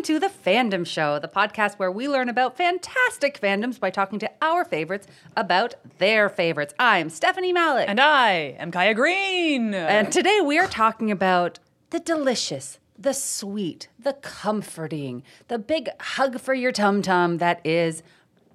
Welcome to the Fandom Show, the podcast where we learn about fantastic fandoms by talking to our favorites about their favorites. I'm Stephanie Mallet. And I am Kaya Green. And today we are talking about the delicious, the sweet, the comforting, the big hug for your tum tum that is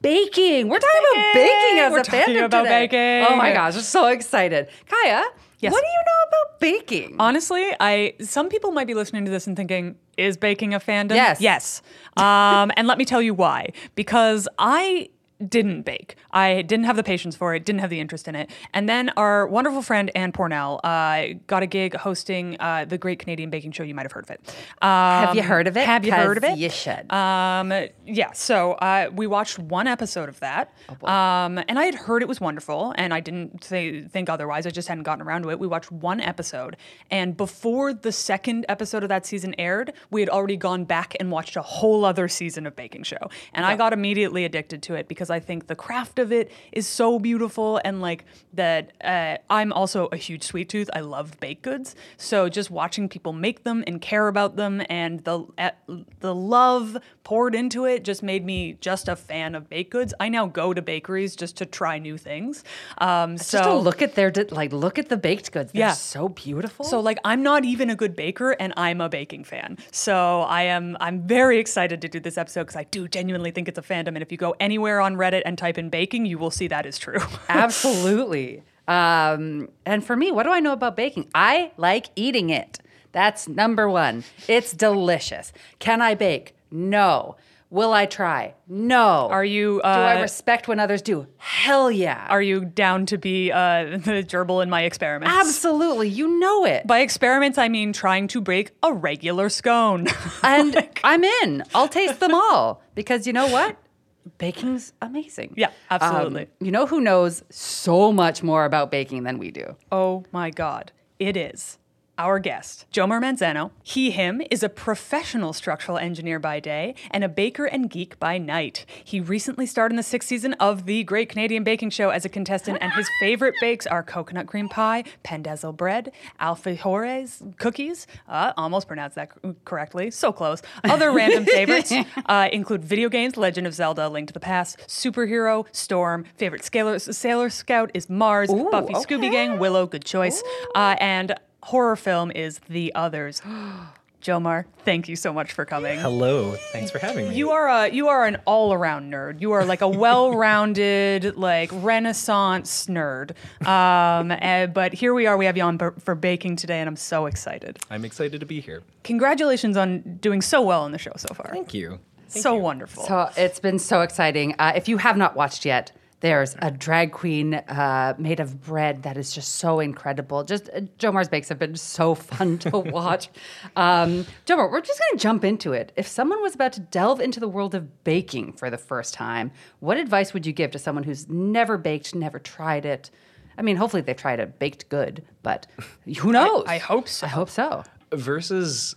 baking. We're talking about baking as We're a talking fandom about today. baking. Oh my gosh, I'm so excited. Kaya, Yes. what do you know about baking? Honestly, I some people might be listening to this and thinking, is baking a fandom? Yes. Yes. Um, and let me tell you why. Because I didn't bake. I didn't have the patience for it, didn't have the interest in it. And then our wonderful friend Ann Pornel uh, got a gig hosting uh, the Great Canadian Baking Show. You might have heard of it. Um, Have you heard of it? Have you heard of it? you should. Um, yeah. So uh, we watched one episode of that, Oh, um, and I had heard it was wonderful, and I didn't th- think otherwise. I just hadn't gotten around to it. We watched one episode, and before the second episode of that season aired, we had already gone back and watched a whole other season of Baking Show, and I got immediately addicted to it because I think the craft of it is so beautiful, and like that. Uh, I'm also a huge sweet tooth. I love baked goods, so just watching people make them and care about them, and the uh, the love poured into it just made me just a fan of baked goods. I now go to bakeries just to try new things. Um, so Just to look at their like look at the baked goods. They're Yeah. so beautiful. so like I'm not even a good baker and I'm a baking fan. So I am I'm very excited to do this episode because I do genuinely think it's a fandom. And if you go anywhere on Reddit and type in baking, you will see that is true. Absolutely. Um, and for me, what do I know about baking? I like eating it. That's number one. It's delicious. Can I bake? No. Will I try? No. Are you do I uh, respect when others do? Hell yeah. are you down to be uh, the gerbil in my experiments? Absolutely. You know it. By experiments, I mean trying to break a regular scone. And I'm in. I'll taste them all because you know what? Baking's amazing. Yeah, absolutely. Um, you know who knows so much more about baking than we do? Oh my God. It is our guest, Jomar Manzano. He, him, is a professional structural engineer by day and a baker and geek by night. He recently starred in the sixth season of the Great Canadian Baking Show as a contestant, and his favorite bakes are coconut cream pie, pandesal bread, alfajores cookies. Uh, almost pronounced that correctly. So close. Other random favorites uh, include video games, Legend of Zelda, Link to the Past, superhero, Storm. Favorite Sailor, Sailor Scout is Mars, Buffy, Scooby Gang, Willow. Good choice. Uh, and horror film is The Others. Jomar, thank you so much for coming. Hello, thanks for having me. You are a you are an all around nerd. You are like a well rounded like Renaissance nerd. Um, eh, but here we are. We have you on b- for baking today, and I'm so excited. I'm excited to be here. Congratulations on doing so well on the show so far. Thank you. so wonderful. So it's been so exciting. Uh, if you have not watched yet, there's a drag queen uh, made of bread that is just so incredible. Just uh, Jomar's bakes have been so fun to watch. um, Jomar, we're just going to jump into it. If someone was about to delve into the world of baking for the first time, what advice would you give to someone who's never baked, never tried it? I mean, hopefully they've tried a baked good, but who knows? I hope so. I hope so. Versus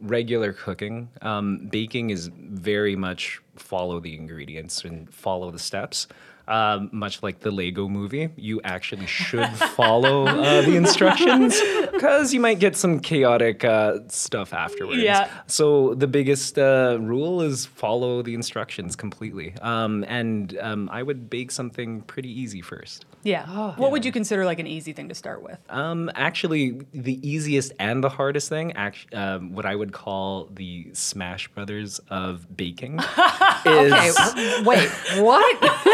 regular cooking, um, baking is very much follow the ingredients and follow the steps. Um, much like the Lego movie, you actually should follow uh, the instructions because you might get some chaotic uh, stuff afterwards. Yeah. So the biggest uh, rule is follow the instructions completely. Um, and um, I would bake something pretty easy first. yeah. what would you consider like an easy thing to start with? Um, actually, the easiest and the hardest thing, act- um, what I would call the Smash Brothers of baking, is Okay, wait, what?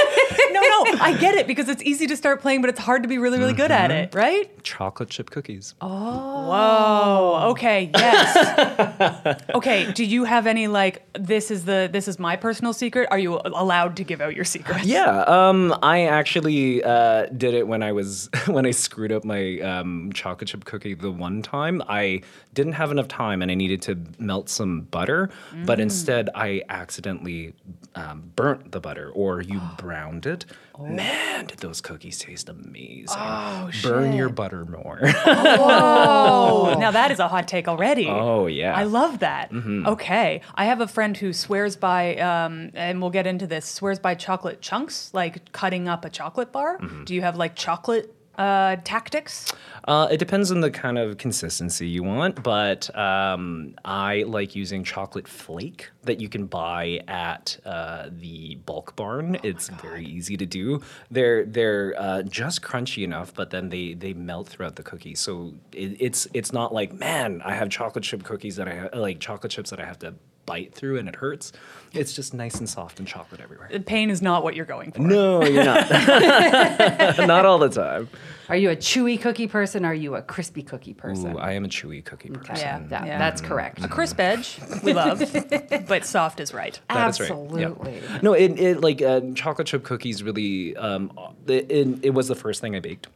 no, no, I get it because it's easy to start playing, but it's hard to be really, really good at it, right? chocolate chip cookies. Oh. Whoa. Okay. Yes. okay. Do you have any like this is the this is my personal secret? Are you allowed to give out your secret? Yeah, um, I actually uh, did it when I was when I screwed up my um, chocolate chip cookie the one time. I didn't have enough time and I needed to melt some butter, but instead I accidentally um, burnt the butter or you browned it. Man, did those cookies taste amazing! Burn your butter more. Oh, now that is a hot take already. oh yeah. I love that. Okay. I have a friend who swears by, um, and we'll get into this, swears by chocolate chunks, like cutting up a chocolate bar. Do you have like chocolate Uh, tactics? Uh, it depends on the kind of consistency you want, but um, I like using chocolate flake that you can buy at uh, the bulk barn. it's very easy to do. They're they're uh, just crunchy enough, but then they they melt throughout the cookie. So it, it's it's not like man, I have chocolate chip cookies that I ha- like chocolate chips that I have to bite through and it hurts. It's just nice and soft and chocolate everywhere. The pain is not what you're going for. No, you're not. not all the time. Are you a chewy cookie person? Or are you a crispy cookie person? Ooh, I am a chewy cookie person. yeah, yeah, Yeah. that's correct. A crisp edge, we love, but soft is right. That is right. Yeah. Absolutely. No, it, it like uh, chocolate chip cookies really. Um, it, it, it was the first thing I baked,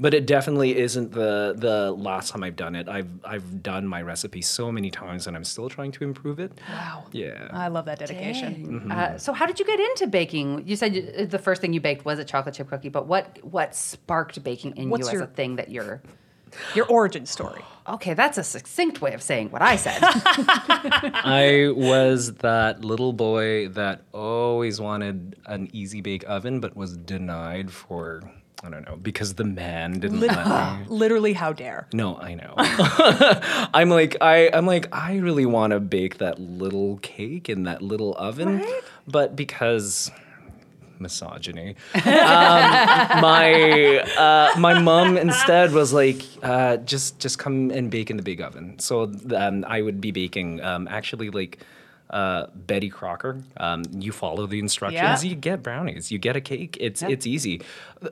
but it definitely isn't the the last time I've done it. I've I've done my recipe so many times, and I'm still trying to improve it. Wow. Yeah. I love that dedication. Dang. Uh, so, how did you get into baking? You said you- the first thing you baked was a chocolate chip cookie, but what what sparked baking in What's you your- as a thing that you're? Your origin story. Okay, that's a succinct way of saying what I said. I was that little boy that always wanted an easy bake oven, but was denied for I don't know because the man didn't let me. Literally, how dare. No, I know. I'm like I I'm like I really want to bake that little cake in that little oven, but because misogyny, um, my uh, my mom instead was like uh, just just come and bake in the big oven. So um, I would be baking um, actually like. Uh, Betty Crocker. Um, you follow the instructions, Yeah. you get brownies, you get a cake. It's it's easy.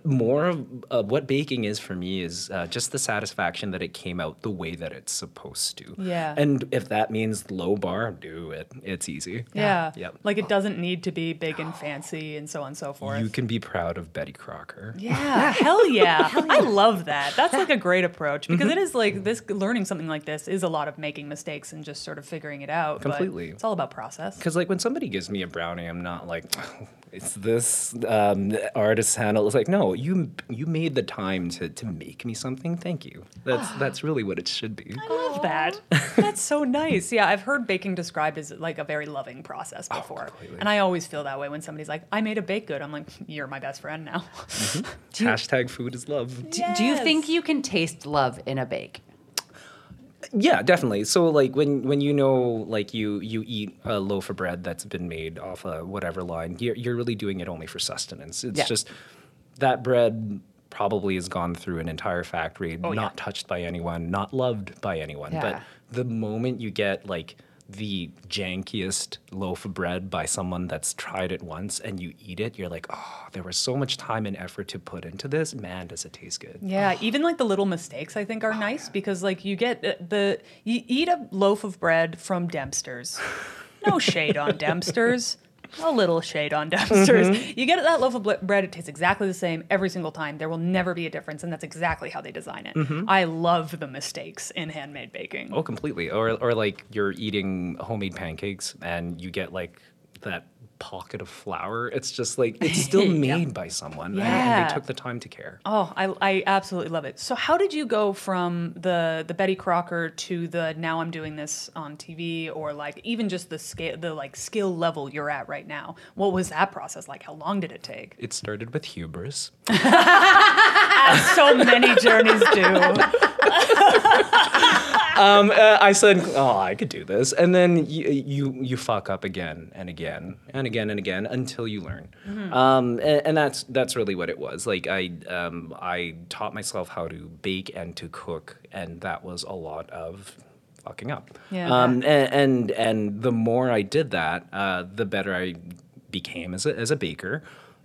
More of uh, what baking is for me is uh, just the satisfaction that it came out the way that it's supposed to. Yeah. And if that means low bar, do it. It's easy. Yeah. Yep. Like it doesn't need to be big and fancy and so on and so forth. You can be proud of Betty Crocker. Yeah, hell yeah. I love that. That's like a great approach because it is like this learning something like this is a lot of making mistakes and just sort of figuring it out. but Completely. It's all about process. Because like when somebody gives me a brownie, I'm not like, it's this um, artist handle. It's like, no, you you made the time to, to make me something. Thank you. That's that's really what it should be. I love that. That's so nice. Yeah, I've heard baking described as like a very loving process before. completely. and I always feel that way when somebody's like, I made a baked good. I'm like, you're my best friend now. Hashtag food is love. Do you think you can taste love in a bake? Yeah, definitely. So like when when you know like you you eat a loaf of bread that's been made off a whatever line, you're you're really doing it only for sustenance. It's Yeah. just that bread probably has gone through an entire factory, Oh, yeah. not touched by anyone, not loved by anyone. Yeah. But the moment you get like the jankiest loaf of bread by someone that's tried it once and you eat it, you're like, oh, there was so much time and effort to put into this. Man, does it taste good. Yeah, even like the little mistakes I think are nice because like you get uh, the you eat a loaf of bread from Dempster's. No shade on Dempster's. A little shade on Dempster's. Mm-hmm. You get that loaf of ble- bread, it tastes exactly the same every single time. There will never be a difference, and that's exactly how they design it. Mm-hmm. I love the mistakes in handmade baking. Oh, completely. Or or like you're eating homemade pancakes and you get like that pocket of flour. It's just like it's still made by someone, and- and, Yeah. they took the time to care. Oh, I, I absolutely love it. So, how did you go from the the Betty Crocker to the now I'm doing this on TV, or like even just the scale, the like skill level you're at right now? What was that process like? How long did it take? It started with hubris. As so many journeys do. um, uh, I said, "Oh, I could do this," and then you, you you fuck up again and again and again and again until you learn. Um, and, and that's that's really what it was. Like I um, I taught myself how to bake and to cook, and that was a lot of fucking up. Yeah. Um, and, and and the more I did that, uh, the better I became as a as a baker.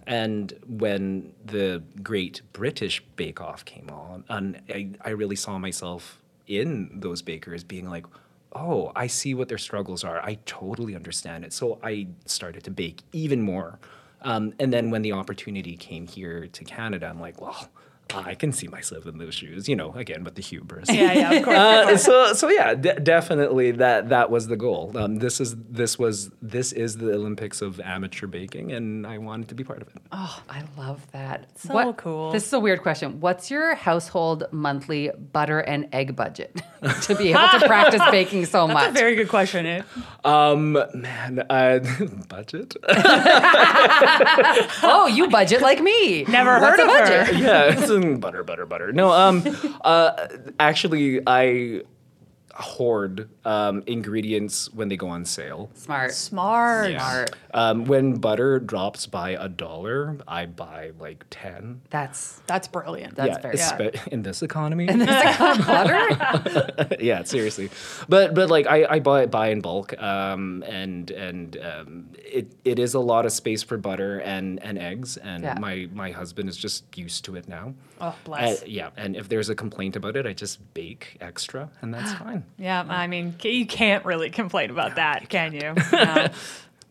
And when the Great British Bake Off came on, and I, I really saw myself in those bakers being like, oh, I see what their struggles are. I totally understand it. So I started to bake even more. Um, and then when the opportunity came here to Canada, I'm like, well, I can see myself in those shoes, you know, again with the hubris. Yeah, yeah, of course. of Uh, course. so so yeah, de- definitely that that was the goal. Um, this is this was this is the Olympics of amateur baking, and I wanted to be part of it. Oh, I love that. So cool. This is a weird question. What's your household monthly butter and egg budget to be able to practice baking so That's much? a very good question. Eh? Um, man, uh, budget. oh, you budget like me. Never What's heard a of budget? her. yeah, it's a butter, butter, butter. No, um, uh, actually, I hoard um, ingredients when they go on sale. Smart. Smart. Smart. Um, when butter drops by a dollar, I buy like ten. That's That's brilliant. That's yeah, very espe- in this economy. butter. yeah, seriously. But but like I, I buy buy in bulk, um, and and um, it it is a lot of space for butter and and eggs, and Yeah. my my husband is just used to it now. Oh, bless. Uh, yeah, and if there's a complaint about it, I just bake extra, and that's fine. Yeah, I mean, you can't really complain about that, can you? No.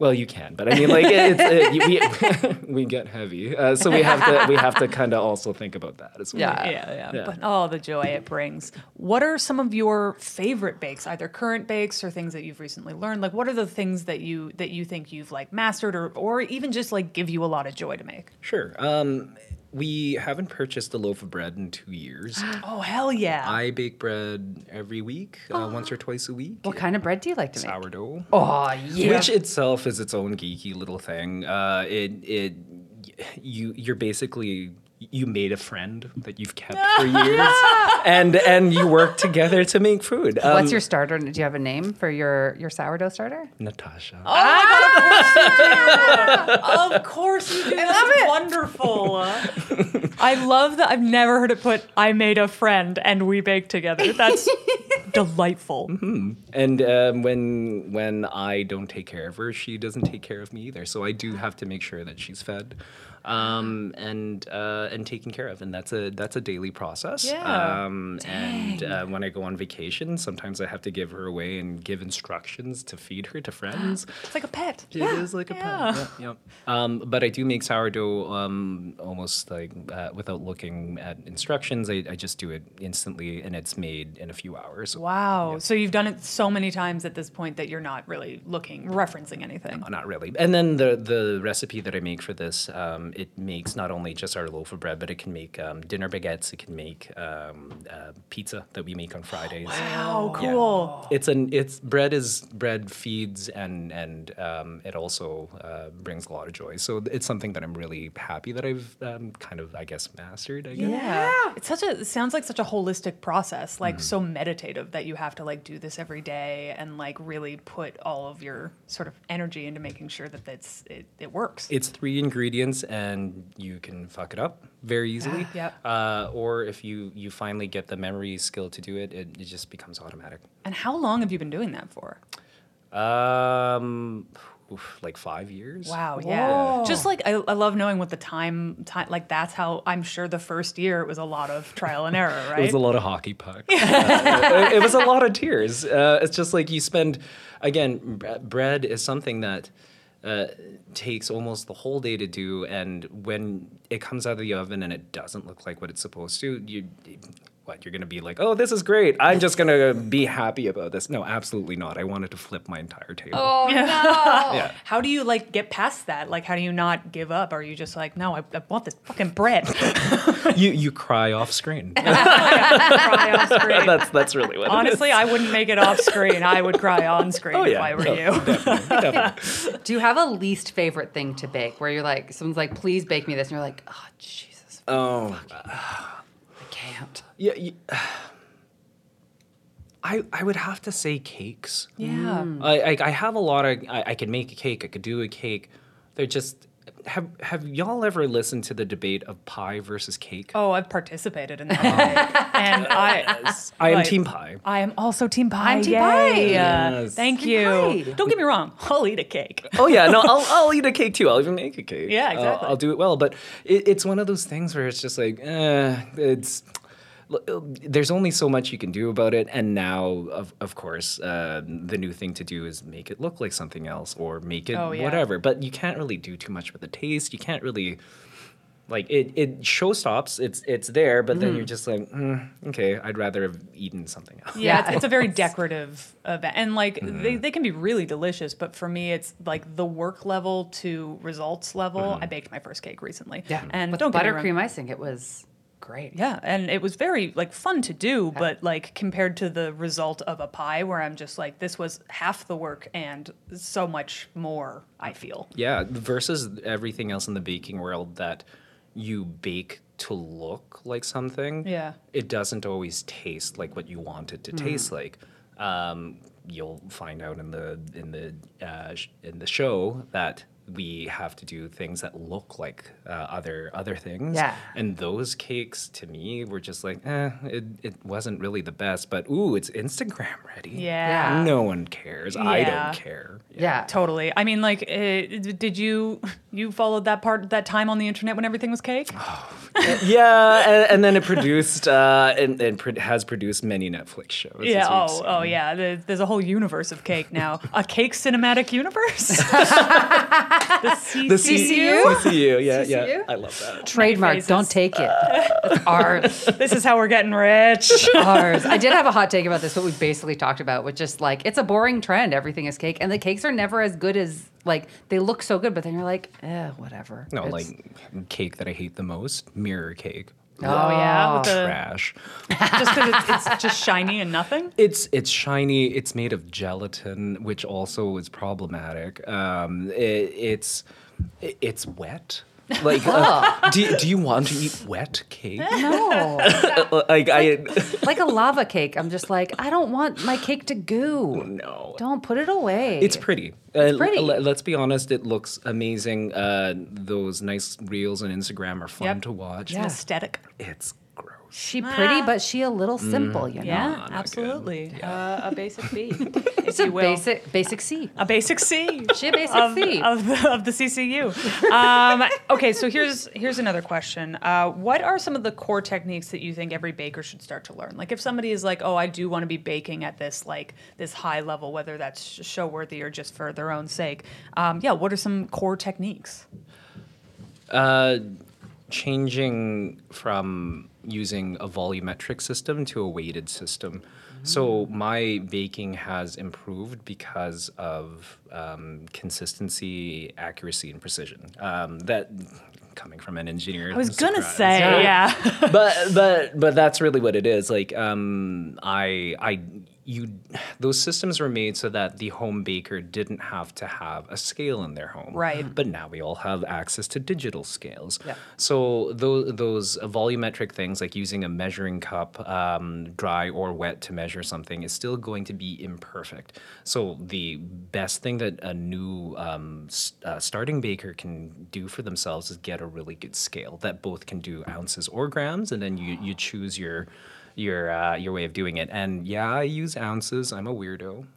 Well, you can, but I mean, like it's, it, we we get heavy, uh, so we have to we have to kind of also think about that as well. Yeah. yeah, yeah, Yeah. But oh, the joy it brings. What are some of your favorite bakes, either current bakes or things that you've recently learned? Like, what are the things that you that you think you've like mastered, or or even just like give you a lot of joy to make? Sure. Um, we haven't purchased a loaf of bread in two years. Oh hell yeah! I bake bread every week, uh, once or twice a week. what kind of bread do you like to make? Sourdough. Oh yeah. Which itself is its own geeky little thing. Uh, it it you you're basically you made a friend that you've kept for years, and and you work together to make food. Um, What's your starter? Do you have a name for your your sourdough starter? Natasha? oh of course you do. I love it. Wonderful. I love that. I've never heard it put. I made a friend and we baked together. That's delightful. And um, when when I don't take care of her, she doesn't take care of me either. So I do have to make sure that she's fed, um, and uh, and taken care of, and that's a that's a daily process. Yeah. Um, and uh, when I go on vacation, sometimes I have to give her away and give instructions to feed her to friends. It's like a pet. It is like a Yeah. pet. Yep, yep. Um, but I do make sourdough um, almost like uh, without looking at instructions. I, I just do it instantly, and it's made in a few hours. Wow. So you've done it so many times at this point that you're not really looking referencing anything. Not really. And then the the recipe that I make for this, um, it makes not only just our loaf of bread, but it can make um, dinner baguettes. It can make um, uh, pizza that we make on Fridays. Wow, Yeah. cool. It's an it's bread is bread feeds and and um, it also uh, brings a lot of joy. So it's something that I'm really happy that I've um, kind of I guess mastered. I guess. Yeah. It's such a it sounds like such a holistic process, like so meditative that you have to like do this every day and like really put all of your sort of energy into making sure that it's it, it works. It's three ingredients, and you can fuck it up very easily. Yep. Uh, or if you you finally get the memory skill to do it, it, it just becomes automatic. and how long have you been doing that for? Um, oof, like five years. Wow, yeah. Just like I, I love knowing what the time time like that's how I'm sure the first year it was a lot of trial and error, right? It was a lot of hockey puck. Uh, it, it was a lot of tears. Uh, it's just like you spend, again, bre- bread is something that uh, takes almost the whole day to do, and when it comes out of the oven and it doesn't look like what it's supposed to, you. What you're gonna be like? Oh, this is great. I'm just gonna be happy about this. No, absolutely not. I wanted to flip my entire table. Oh no. yeah. How do you like get past that? Like, how do you not give up? Are you just like, no, I, I want this fucking bread? You you cry off screen. Cry off screen. that's that's really what. it is. Honestly, I wouldn't make it off screen. I would cry on screen Oh, if. I were No, you. definitely. Do you have a least favorite thing to bake where you're like, someone's like, please bake me this, and you're like, oh Jesus, um, Oh, uh, I can't. Yeah, y- I I would have to say cakes. Yeah. Mm. I, I I have a lot of I, I can make a cake. I could do a cake. They're just have have y'all ever listened to the debate of pie versus cake? Oh, I've participated in that. and I I am like, team pie. I am also team pie. I'm team Yay. pie. Yes. Thank Team you. pie. Don't get me wrong. I'll eat a cake. Oh yeah, no, I'll I'll eat a cake too. I'll even make a cake. Yeah, I'll- exactly. I'll, do it well, but it, it's one of those things where it's just like, eh, it's. L- There's only so much you can do about it, and now, of of course, uh, the new thing to do is make it look like something else or make it Oh, yeah. whatever. But you can't really do too much with the taste. You can't really, like, it it show stops. It's it's there, but then you're just like, mm, okay, I'd rather have eaten something else. Yeah, Yeah. it's, it's a very decorative event, and like they, they can be really delicious. But for me, it's like the work level to results level. I baked my first cake recently, Yeah. and With don't get me buttercream icing, it was great. Yeah, and it was very like fun to do, but like compared to the result of a pie, where I'm just like, this was half the work and so much more. I feel. Yeah, versus everything else in the baking world that you bake to look like something, Yeah. it doesn't always taste like what you want it to taste like. Um, you'll find out in the in the uh, in the show that we have to do things that look like uh, other other things. Yeah. And those cakes to me were just like, eh, it, it wasn't really the best, but ooh, it's Instagram ready. Yeah. No one cares. I don't care. Yeah. Totally. I mean, like, uh, did you you followed that part that time on the internet when everything was cake? yeah, and, and then it produced uh, and, and pro- has produced many Netflix shows. yeah. Oh, seen. oh, yeah. There- There's a whole universe of cake now. a cake cinematic universe. the CCU. The CCU? CCU, yeah, yeah. I love that. Trademark. Don't take it. It's ours. This is how we're getting rich. ours. I did have a hot take about this, what we basically talked about, which just like it's a boring trend. Everything is cake, and the cakes are never as good as like they look so good, but then you're like, eh, whatever. No, It's- like cake that I hate the most, mirror cake. Oh yeah, with the, Trash. just because it's, it's just shiny and nothing. It's it's shiny. It's made of gelatin, which also is problematic. Um, it, it's it- it's wet. Like, uh, do, do you want to eat wet cake? no, like I like a lava cake. I'm just like, I don't want my cake to goo. no. Don't put it away. It's pretty. Uh, pretty. l- let's be honest. It looks amazing. Uh, those nice reels on Instagram are fun Yep. to watch. Yeah. Aesthetic. It's gross. She pretty, but she a little simple. You know, Yeah, not good. absolutely. Uh, a basic B, if it's a you will. basic basic C. A basic C. She a basic of, C. of the, of the CCU. Um, okay, so here's here's another question. Uh, what are some of the core techniques that you think every baker should start to learn? Like, if somebody is like, "Oh, I do want to be baking at this like this high level, whether that's show worthy or just for their own sake," um, yeah, what are some core techniques? Uh, changing from using a volumetric system to a weighted system. So my baking has improved because of um, consistency, accuracy, and precision. Um, that coming from an engineer. I was gonna surprise. say, Yeah. yeah, but but but that's really what it is. Like um, I I you those systems were made so that the home baker didn't have to have a scale in their home. Right. But now we all have access to digital scales. Yeah. So those those volumetric things like using a measuring cup, um, dry or wet to measure something, is still going to be imperfect. So the best thing that a new um, uh, starting baker can do for themselves is get a really good scale that both can do ounces or grams, and then you you choose your your uh, your way of doing it. And yeah, I use ounces. I'm a weirdo.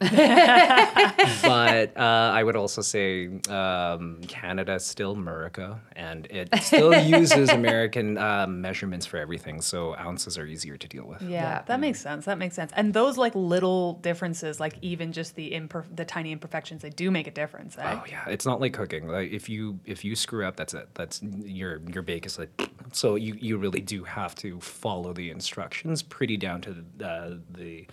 but uh, I would also say um, Canada is still America, and it still uses American um, measurements for everything. So ounces are easier to deal with. Yeah, Yeah. that makes sense. That makes sense. And those like little differences, like even just the imper- the tiny imperfections, they do make a difference. Eh? Oh yeah, it's not like cooking. Like if you if you screw up, that's it. That's your your bake is like. So you you really do have to follow the instructions pretty down to the uh, the,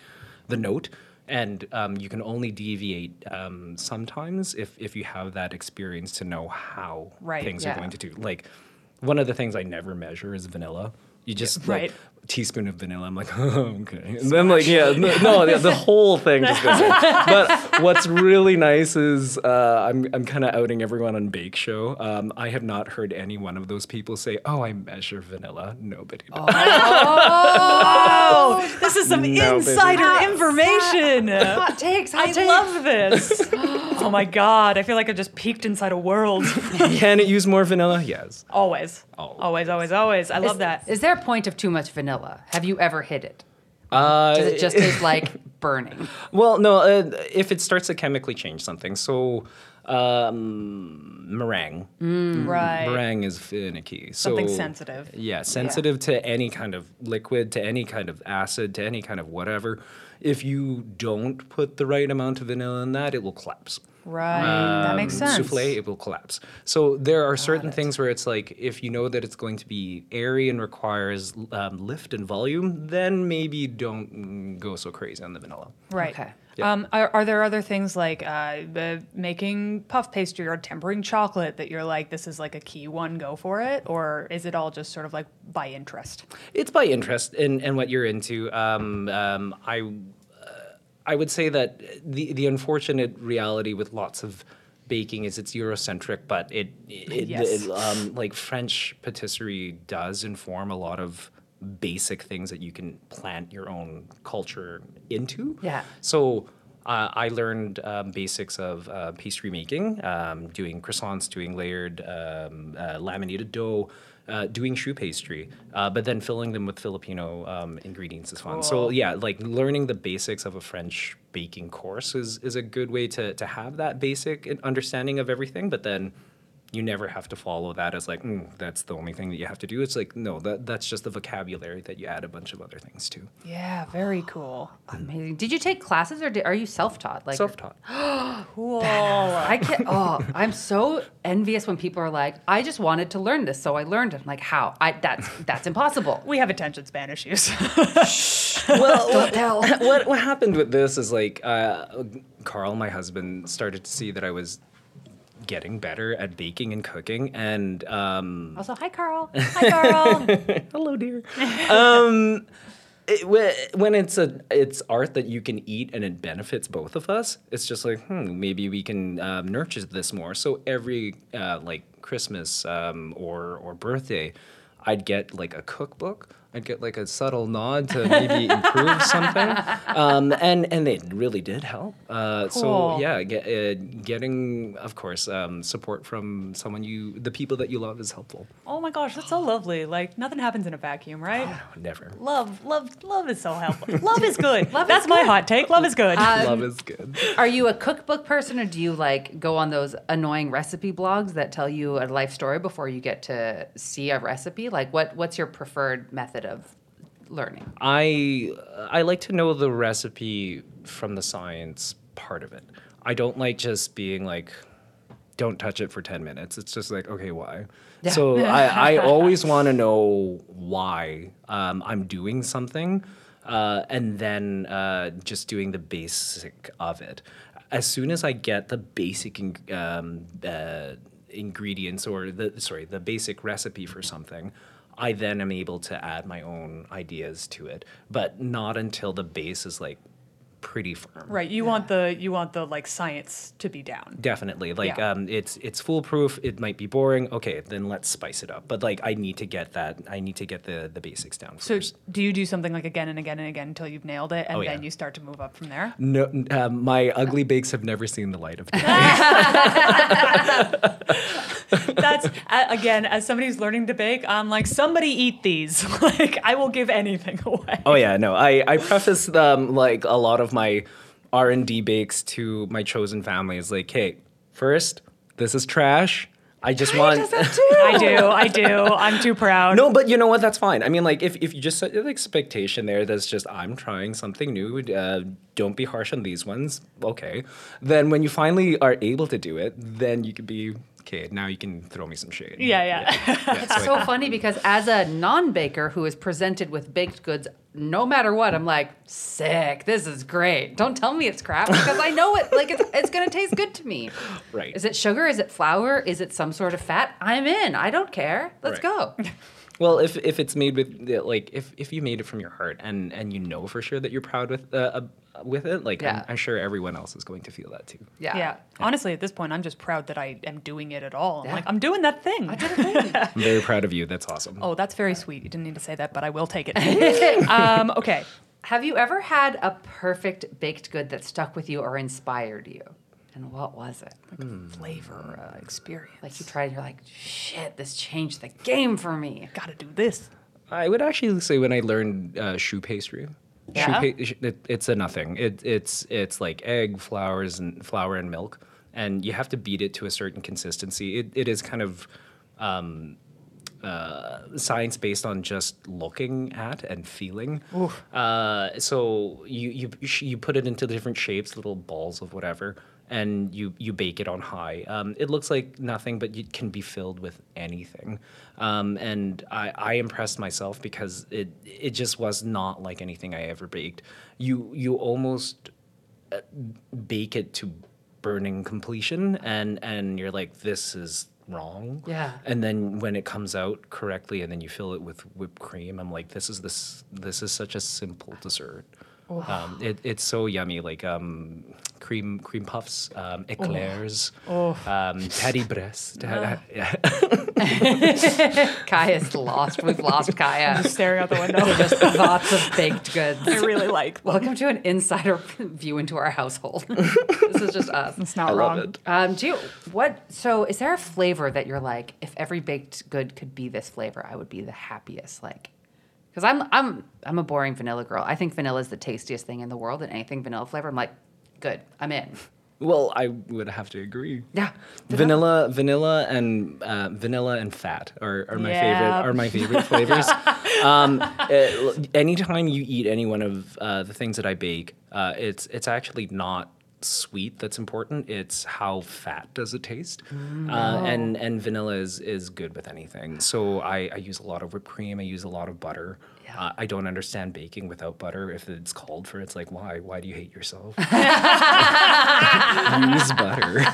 the note. And um, you can only deviate um, sometimes if, if you have that experience to know how Right, things yeah. are going to do. Like one of the things I never measure is vanilla. You just right. like teaspoon of vanilla. I'm like, oh, okay. And then like, yeah, no, no the, the whole thing just goes in. But what's really nice is uh, I'm, I'm kind of outing everyone on Bake Show. Um, I have not heard any one of those people say, oh, I measure vanilla. Nobody does. Oh, this is some No, baby. insider information. Hot takes. Hot I takes. love this. oh my god, I feel like I just peeked inside a world. Can it use more vanilla? Yes. always. Always. always, always, always. I love that. Is there a point of too much vanilla? Have you ever hit it? Uh, Does it just taste like burning? Well, no, uh, if it starts to chemically change something. So, um, meringue. right. Meringue is finicky. So, Something sensitive. Yeah, sensitive to any kind of liquid, to any kind of acid, to any kind of whatever. If you don't put the right amount of vanilla in that, it will collapse. Right. that makes Um, sense. Souffle, it will collapse. So there are certain things where it's like if you know that it's going to be airy and requires um, lift and volume, then maybe don't go so crazy on the vanilla. Right. Okay. Yeah. Um, are, are there other things like uh, the making puff pastry or tempering chocolate that you're like, this is like a key one, go for it? Or is it all just sort of like by interest? It's by interest and and what you're into. Um, um, I uh, I would say that the the unfortunate reality with lots of baking is it's Eurocentric, but it, it, Yes. it um, like French patisserie does inform a lot of basic things that you can plant your own culture into. Yeah. So uh, I learned um, basics of uh, pastry making, um, doing croissants, doing layered um, uh, laminated dough, uh, doing choux pastry, uh, but then filling them with Filipino um, ingredients is fun. So yeah, like learning the basics of a French baking course is, is a good way to, to have that basic understanding of everything, but then you never have to follow that as like mm, that's the only thing that you have to do. It's like no, that that's just the vocabulary that you add a bunch of other things to. Yeah, very cool. Amazing. Did you take classes or did, are you self-taught? Like Self-taught. Cool. I can't. Oh, I'm so envious when people are like, "I just wanted to learn this, so I learned it." I'm like, how? I that's that's impossible. we have attention span issues. well, what, what what happened with this is like uh, Carl, my husband, started to see that I was getting better at baking and cooking, and um, Also, hi, Carl. Hi, Carl. hello, dear. um, it, when it's a it's art that you can eat and it benefits both of us, it's just like hmm, maybe we can um, nurture this more. So every uh, like Christmas um, or or birthday, I'd get like a cookbook. I'd get like a subtle nod to maybe improve something, um, and and it really did help. Uh, So yeah, get, uh, getting of course um, support from someone you the people that you love is helpful. oh my gosh, that's so lovely. Like nothing happens in a vacuum, right? Never. Love, love, love is so helpful. Love is good. Love is That's my good. hot take. Love is good. Love is good. Are you a cookbook person, or do you like go on those annoying recipe blogs that tell you a life story before you get to see a recipe? Like, what what's your preferred method of learning? I I like to know the recipe from the science part of it. I don't like just being like, don't touch it for ten minutes. It's just like, okay, why? Yeah. So I, I always want to know why um, I'm doing something, uh, and then uh, just doing the basic of it. As soon as I get the basic in, um, uh, ingredients or the sorry the basic recipe for something. I then am able to add my own ideas to it, but not until the base is like pretty firm. right. You want the you want the like science to be down. Definitely, like Yeah. um, it's it's foolproof. It might be boring. Okay, then let's spice it up. But like, I need to get that. I need to get the the basics down So first. do you do something like again and again and again until you've nailed it, and Oh, then yeah. you start to move up from there? No, um, my ugly bakes have never seen the light of day. That's again, as somebody who's learning to bake, I'm like, somebody eat these. like, I will give anything away. Oh yeah, no. I I preface um like a lot of my R and D bakes to my chosen family is like, hey, first, this is trash. I just want. I do, I do. I'm too proud. No, but you know what? That's fine. I mean, like, if, if you just set an expectation there that's just, I'm trying something new, uh, don't be harsh on these ones, okay. Then when you finally are able to do it, then you could be, okay, now you can throw me some shade. Yeah, yeah. yeah so I- so funny because as a non-baker who is presented with baked goods, no matter what, I'm like, sick. This is great. Don't tell me it's crap because I know it. Like it's, it's gonna taste good to me. Right. Is it sugar? Is it flour? Is it some sort of fat? I'm in. I don't care. Let's Right. go. Well, if, if it's made with like if, if you made it from your heart and, and you know for sure that you're proud with uh, uh, with it, like Yeah. I'm, I'm sure everyone else is going to feel that too. Yeah. Yeah. Honestly, at this point, I'm just proud that I am doing it at all. I'm like, I'm doing that thing. I did a thing. I'm very proud of you. That's awesome. Oh, that's very sweet. You didn't need to say that, but I will take it. um, okay. Have you ever had a perfect baked good that stuck with you or inspired you? And what was it? Like mm. a flavor uh, experience. Like you tried, you're like, shit, this changed the game for me. gotta do this. I would actually say when I learned uh, choux pastry. Yeah? Choux pa- it, it's a nothing. It, it's it's like egg, flours, and flour and milk, and you have to beat it to a certain consistency. It, it is kind of um, uh, science based on just looking at and feeling. Uh, so you you you you put it into different shapes, little balls of whatever, and you you bake it on high. Um, it looks like nothing, but it can be filled with anything. Um, and I, I impressed myself because it it just was not like anything I ever baked. You you almost uh, bake it to burning completion, and and you're like, this is wrong. Yeah. And then when it comes out correctly, and then you fill it with whipped cream, I'm like, this is this this is such a simple dessert. Um, it, it's so yummy, like um, cream cream puffs, um, eclairs, um, Paris-Brest. yeah. Kaya's lost. We've lost Kaya. Staring out the window. Just lots of baked goods. I really like. them. Welcome to an insider view into our household. this is just us. It's not I wrong. love it. Um, do you what? So, is there a flavor that you're like, if every baked good could be this flavor, I would be the happiest? Like, because I'm I'm I'm a boring vanilla girl. I think vanilla is the tastiest thing in the world, and anything vanilla flavor, I'm like, good, I'm in. Well, I would have to agree. Yeah, Vanilla, vanilla, and uh, vanilla and fat are, are my Yeah. favorite are my favorite flavors. um, uh, anytime you eat any one of uh, the things that I bake, uh, it's it's actually not sweet that's important. It's how fat does it taste, uh, and and vanilla is is good with anything. So I, I use a lot of whipped cream. I use a lot of butter. Yeah. Uh, I don't understand baking without butter. If it's called for, it's like why? Why do you hate yourself? use butter.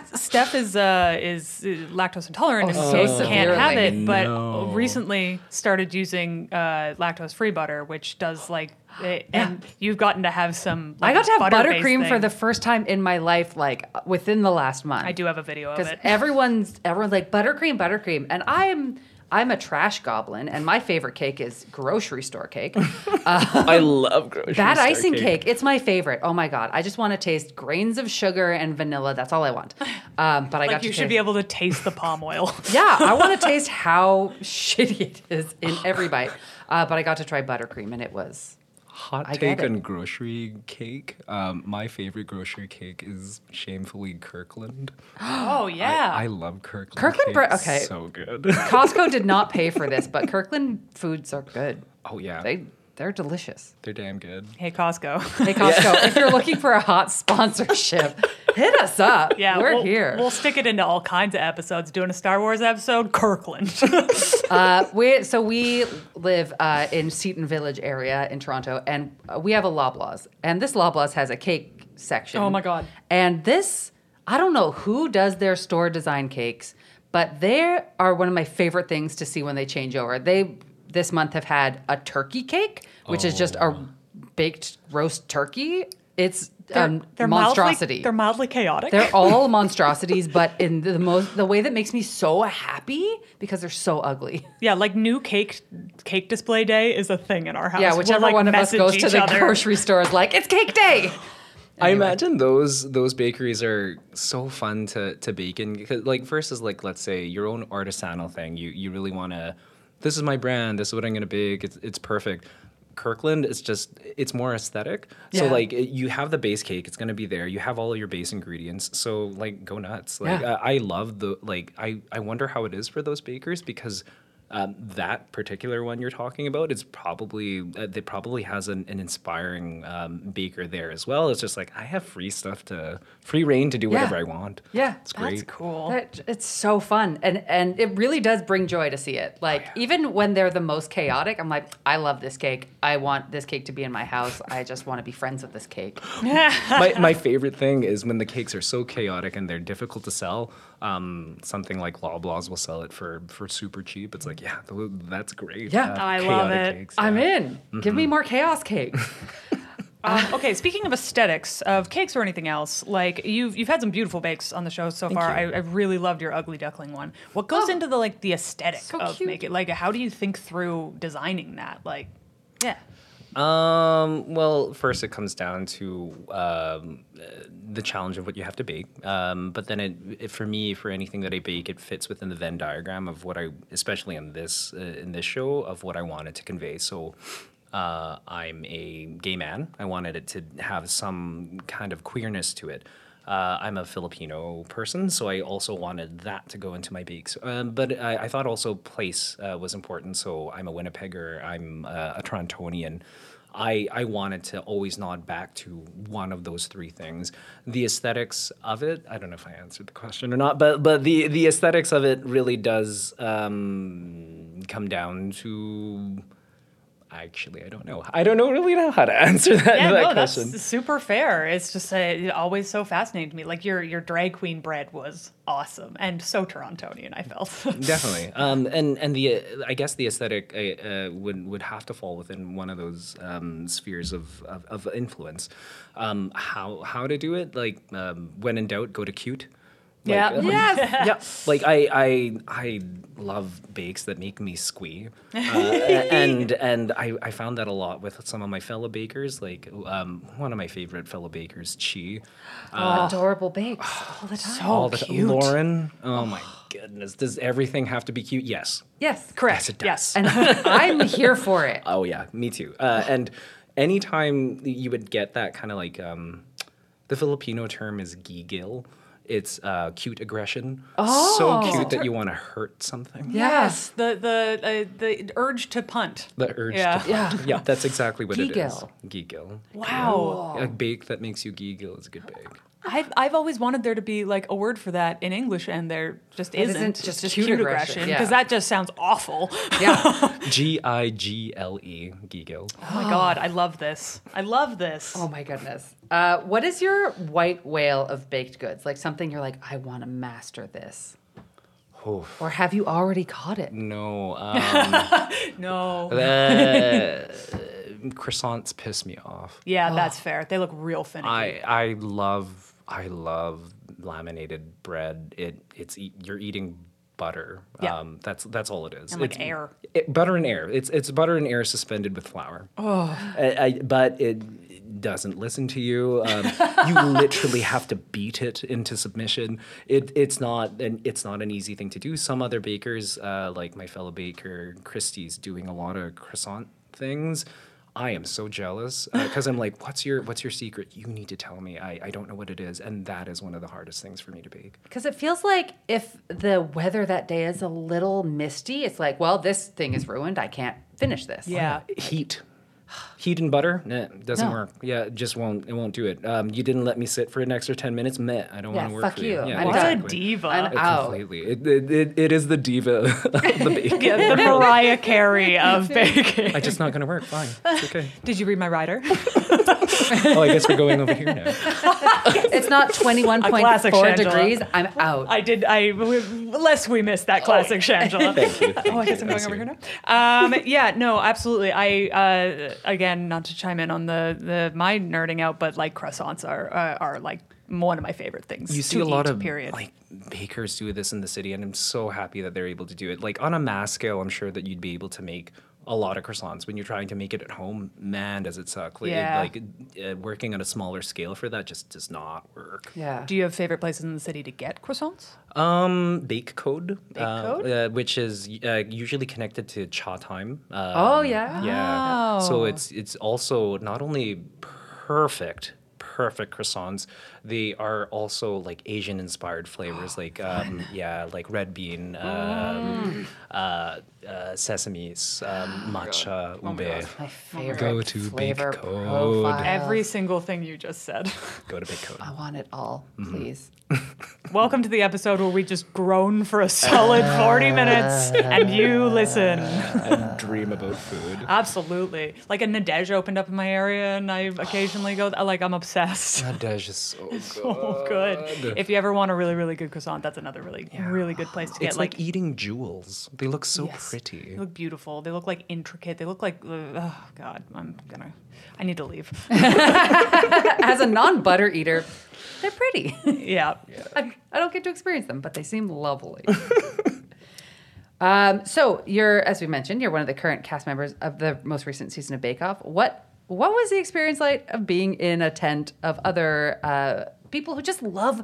Steph is uh, is uh, lactose intolerant and Oh, so so can't have it, but No. recently started using uh, lactose free butter, which does like, it, and you've gotten to have some. I got to have butter-based buttercream for the first time in my life, like within the last month. I do have a video of because it. everyone's everyone's like buttercream, buttercream, and I'm I'm a trash goblin, and my favorite cake is grocery store cake. I love grocery that store icing cake. it's my favorite. Oh my god, I just want to taste grains of sugar and vanilla. That's all I want. Um, but I got like to you should taste- be able to taste the palm oil. Yeah, I want to taste how shitty it is in every bite. Uh, but I got to try buttercream, and it was Hot take on grocery cake. Um, my favorite grocery cake is shamefully Kirkland. oh yeah. I, I love Kirkland. Kirkland bre- cake. okay. So good. Costco did not pay for this, but Kirkland foods are good. oh yeah, They they're delicious. they're damn good. hey Costco. Hey Costco, if you're looking for a hot sponsorship, hit us up. Yeah, we're we'll, here. We'll stick it into all kinds of episodes. Doing a Star Wars episode, Kirkland. Uh, we so we live uh, in Seaton Village area in Toronto, and uh, we have a Loblaws, and this Loblaws has a cake section. Oh my God. And this, I don't know who does their store design cakes, but they are one of my favorite things to see when they change over. They this month have had a turkey cake, which is just a Oh. baked roast turkey. It's um, Mildly, monstrosity. they're mildly chaotic. They're all monstrosities, but in the most the way that makes me so happy because they're so ugly. yeah, like new cake cake display day is a thing in our house. Yeah, We'll, whichever like, one of us message goes to the other. grocery store is like, it's cake day. I imagine those those bakeries are so fun to to bake in because like versus like let's say your own artisanal thing. You you really want to. This is my brand. This is what I'm gonna bake. It's it's perfect. Kirkland is just it's more aesthetic. So Yeah. like you have the base cake, it's gonna be there. You have all your base ingredients. So like go nuts. Like Yeah. I, I love the like I I wonder how it is for those bakers because. Um, that particular one you're talking about is probably uh, they probably has an, an inspiring um, baker there as well. It's just like I have free stuff to free reign to do Yeah. whatever I want. Yeah, it's great. That's cool. That, it's so fun, and and it really does bring joy to see it. Like even when they're the most chaotic, I'm like, I love this cake. I want this cake to be in my house. I just want to be friends with this cake. my, my favorite thing is when the cakes are so chaotic and they're difficult to sell. Um, something like Loblaws will sell it for for super cheap. It's like, yeah, that's great. Yeah. I love it. Cakes, I'm yeah. in. Give me more chaos cake. Um, okay, speaking of aesthetics of cakes or anything else, like you've you've had some beautiful bakes on the show so far. I. I really loved your ugly duckling one. What goes Oh, into the like the aesthetic so of cute. make it? Like, how do you think through designing that? Like, yeah, Um, well, first it comes down to um, the challenge of what you have to bake. Um, but then it, it, for me, for anything that I bake, it fits within the Venn diagram of what I, especially in this uh, in this show, of what I wanted to convey. So. Uh, I'm a gay man. I wanted it to have some kind of queerness to it. Uh, I'm a Filipino person, so I also wanted that to go into my beaks. Um, but I, I thought also place uh, was important. So I'm a Winnipegger. I'm uh, a Torontonian. I, I wanted to always nod back to one of those three things. The aesthetics of it, I don't know if I answered the question or not, but but the, the aesthetics of it really does um, come down to Actually, I don't know. I don't know really know how to answer that, Yeah, that no, question. that's super fair. It's just uh, it always so fascinating to me. Like your your drag queen bread was awesome and so Torontonian. I felt. Definitely, um, and and the uh, I guess the aesthetic uh, uh, would would have to fall within one of those um, spheres of, of, of influence. Um, how how to do it? Like um, when in doubt, go to cute. Like, Yeah. uh, Yes. yeah, like I, I, I love bakes that make me squee, uh, and and I, I found that a lot with some of my fellow bakers. Like um, one of my favorite fellow bakers, Chi, Adorable bakes all the time. So all the cute. Lauren. Oh my goodness, does everything have to be cute? Yes, yes. Correct. Yes, it does. Yes. And I'm here for it. Oh yeah, me too. Uh, and anytime you would get that kind of like um, the Filipino term is gigil. It's uh, cute aggression. Oh. So cute that you want to hurt something. Yes, the the uh, the urge to punt. The urge Yeah. to Yeah. yeah, that's exactly what it is. Gigil. Gigil. Wow. A bake that makes you giggle is a good bake. I've I've always wanted there to be like a word for that in English, and there just It isn't. isn't It's just just cute cute aggression, aggression yeah. because that just sounds awful. Yeah. G I G L E, gigil. Oh my god, I love this. I love this. Oh my goodness. Uh, what is your white whale of baked goods? Like something you're like, I want to master this. Oof. Or have you already caught it? No, um, no. uh, croissants piss me off. Yeah, that's fair. They look real finicky. I I love I love laminated bread. It it's you're eating butter. Yeah. Um, that's that's all it is. And, like, It's- air. It, butter and air. It's it's butter and air suspended with flour. Oh. I, I, but it doesn't listen to you. Um, you literally have to beat it into submission. It it's not an it's not an easy thing to do. Some other bakers, uh, like my fellow baker Christie's, doing a lot of croissant things. I am so jealous uh, because I'm like, what's your what's your secret? You need to tell me. I, I don't know what it is, and that is one of the hardest things for me to bake. Because it feels like if the weather that day is a little misty, it's like, well, this thing is ruined. I can't finish this. yeah. Heat, heat and butter, nah, doesn't No. work. Yeah, it just won't. It won't do it. Um, you didn't let me sit for an extra ten minutes. Meh, I don't Yeah, want to work fuck for you. Yeah, I'm What done. a diva. I'm It out. Completely. It, it, it, it is the diva of the bake. Yeah, the Mariah Carey of baking. I'm just not going to work. Fine. It's okay. Did you read my rider? Oh, I guess we're going over here now. It's not 21.4 degrees. I'm out. I did. I lest we missed that classic Shangela. Thank you. Oh, I guess I'm going over here now. Um, yeah, no, absolutely. I uh, again, not to chime in on the the my nerding out, but like croissants are uh, are like one of my favorite things. you see to a lot eat, of period. like bakers do this in the city and i'm so happy that they're able to do it like on a mass scale i'm sure that you'd be able to make a lot of croissants when you're trying to make it at home man does it suck like, Yeah. like uh, working on a smaller scale for that just does not work yeah. Do you have favorite places in the city to get croissants? um bake code Bake uh, Code? uh, which is uh, usually connected to Chatime um, Oh, yeah? yeah so Oh. it's it's also not only perfect perfect croissants they are also like asian inspired flavors like um, yeah like red bean um, uh, uh, sesames um, matcha ube My favorite Go to Bake flavor Code. profile. Every single thing you just said. go to bake code I want it all, Mm-hmm. please. Welcome to the episode where we just groan for a solid 40 minutes and you listen. and dream about food Absolutely. Like a Nadège opened up in my area and I occasionally go, like, I'm obsessed. Nadège is so good. Oh, good. If you ever want a really, really good croissant, that's another really, really good place to get. It's like, eating jewels. They look so Yes. pretty. They look beautiful. They look like intricate. They look like, uh, oh God, I'm gonna, I need to leave. As a non butter eater, they're pretty. yeah. I, I don't get to experience them, but they seem lovely. um, so you're, as we mentioned, you're one of the current cast members of the most recent season of Bake Off. What what was the experience like of being in a tent of other uh, people who just love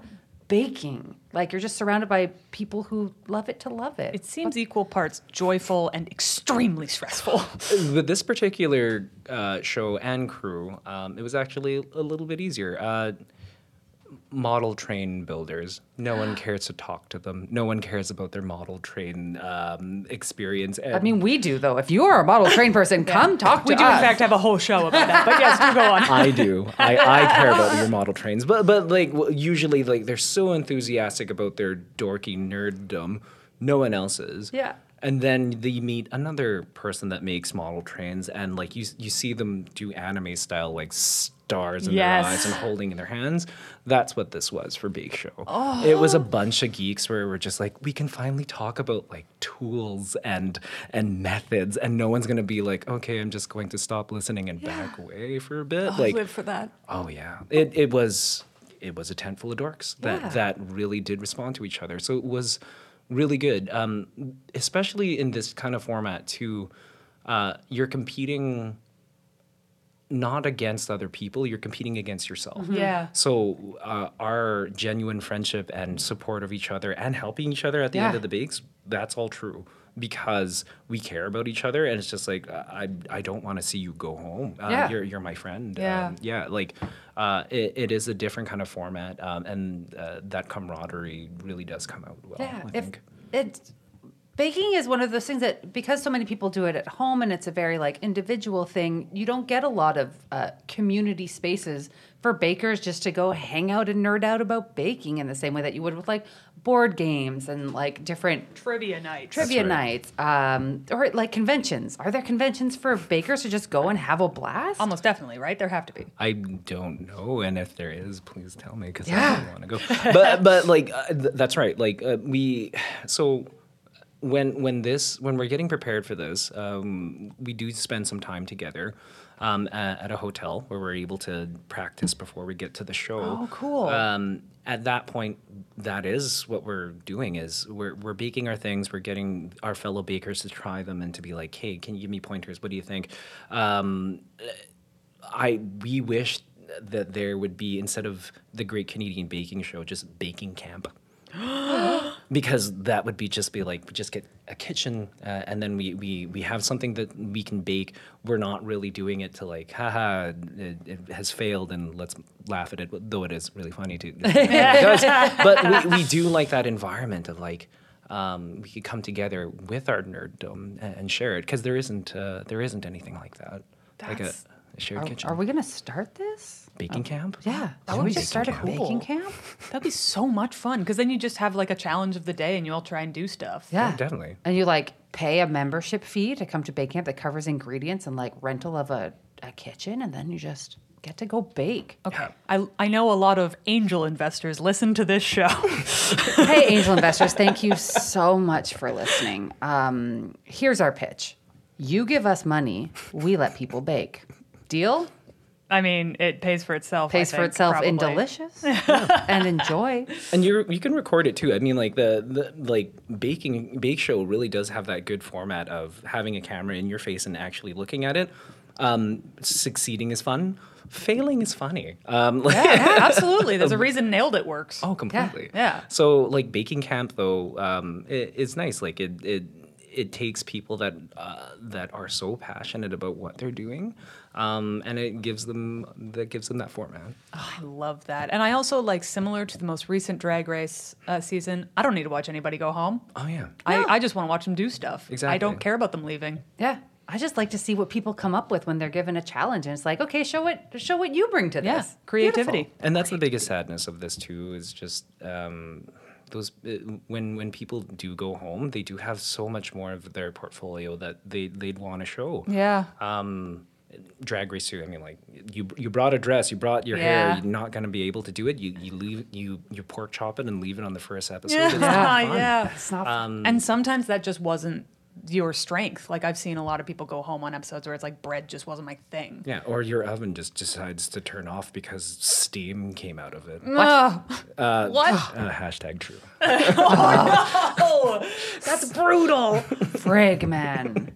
baking? Like you're just surrounded by people who love it to love it. It seems equal parts joyful and extremely stressful. With this particular uh, show and crew, um, it was actually a little bit easier. Uh, model train builders, no one cares to talk to them. No one cares about their model train um, experience. I mean, we do though. If you are a model train person, come talk to we do, in fact, have a whole show about that. But yes, do go on. I do. I, I care about your model trains, but but like usually like they're so enthusiastic about their dorky nerddom. No one else is. Yeah. and then you meet another person that makes model trains, and like you you see them do anime style like stars in Yes. their eyes and holding in their hands. That's what this was for Bake Show. It was a bunch of geeks where we're just like, we can finally talk about like tools and and methods, and no one's gonna be like, okay, I'm just going to stop listening and back away for a bit. I like, live for that. Oh yeah, it it was it was a tent full of dorks that Yeah. that really did respond to each other. So it was really good, um, especially in this kind of format too. Uh, you're competing not against other people; you're competing against yourself. Yeah. So uh, our genuine friendship and support of each other and helping each other at the end of the bakes, that's all true because we care about each other and it's just like I I don't want to see you go home. Uh, Yeah. You're you're my friend. Yeah. Um, yeah. Like uh, it, it is a different kind of format um, and uh, that camaraderie really does come out well. Yeah, I if think. it baking is one of those things that because so many people do it at home and it's a very like individual thing, you don't get a lot of uh, community spaces for bakers just to go hang out and nerd out about baking in the same way that you would with like board games and like different Trivia nights trivia right. nights um, or like conventions. Are there conventions for bakers to just go and have a blast? Almost definitely, right? There have to be. I don't know, and if there is, please tell me because Yeah. I want to go. But but like uh, th- that's right. Like uh, we so when when this when we're getting prepared for this, um, we do spend some time together. Um, at, at a hotel where we're able to practice before we get to the show. Oh, cool. Um, at that point, that is what we're doing. Is we're we're baking our things. We're getting our fellow bakers to try them and to be like, hey, can you give me pointers? What do you think? Um, I we wish that there would be instead of the Great Canadian Baking Show, just baking camp. because that would be just be like we just get a kitchen uh, and then we, we we have something that we can bake. We're not really doing it to like, haha, it, it has failed and let's laugh at it. Though it is really funny to. But we, we do like that environment of like. Um, we could come together with our nerddom and, and share it because there isn't uh, there isn't anything like that like a, a shared Are, kitchen are we going to start this? Baking camp Yeah, That Can would we be just start a so baking camp? That'd be so much fun because then you just have like a challenge of the day and you all try and do stuff. Yeah, definitely. And you like pay a membership fee to come to bake camp that covers ingredients and like rental of a, a kitchen, and then you just get to go bake. Okay. I, I know a lot of angel investors listen to this show. hey, angel investors, thank you so much for listening. Um, here's our pitch: you give us money, we let people bake. Deal? I mean, it pays for itself. I Pays for think, itself in probably. delicious and enjoy. and you you can record it too. I mean, like the, the like baking bake show really does have that good format of having a camera in your face and actually looking at it. Um, succeeding is fun. Failing is funny. Um, like, Yeah, absolutely. There's a reason Nailed It works. Oh, completely. Yeah. So like baking camp though, um, it, it's nice. Like it it it takes people that uh, that are so passionate about what they're doing, um, and it gives them that gives them that format. I love that. And I also like similar to the most recent drag race uh, season, I don't need to watch anybody go home. Oh yeah. I, I just want to watch them do stuff. Exactly, I don't care about them leaving. Yeah. I just like to see what people come up with when they're given a challenge, and it's like, okay, show what show what you bring to Yeah. this. Creativity. Beautiful. And that's the biggest sadness of this too is just um, those uh, when when people do go home, they do have so much more of their portfolio that they they'd want to show. Yeah. Um, drag race too. I mean, like you you brought a dress, you brought your Yeah. hair. You're not gonna be able to do it. You you leave you you pork chop it and leave it on the first episode. Yeah. It's not fun. yeah. It's not Um, and sometimes that just wasn't your strength. Like I've seen a lot of people go home on episodes where it's like bread just wasn't my thing. Yeah, or your oven just decides to turn off because steam came out of it. Ugh. Uh, what? Uh, hashtag true. Oh, that's brutal. frig, man.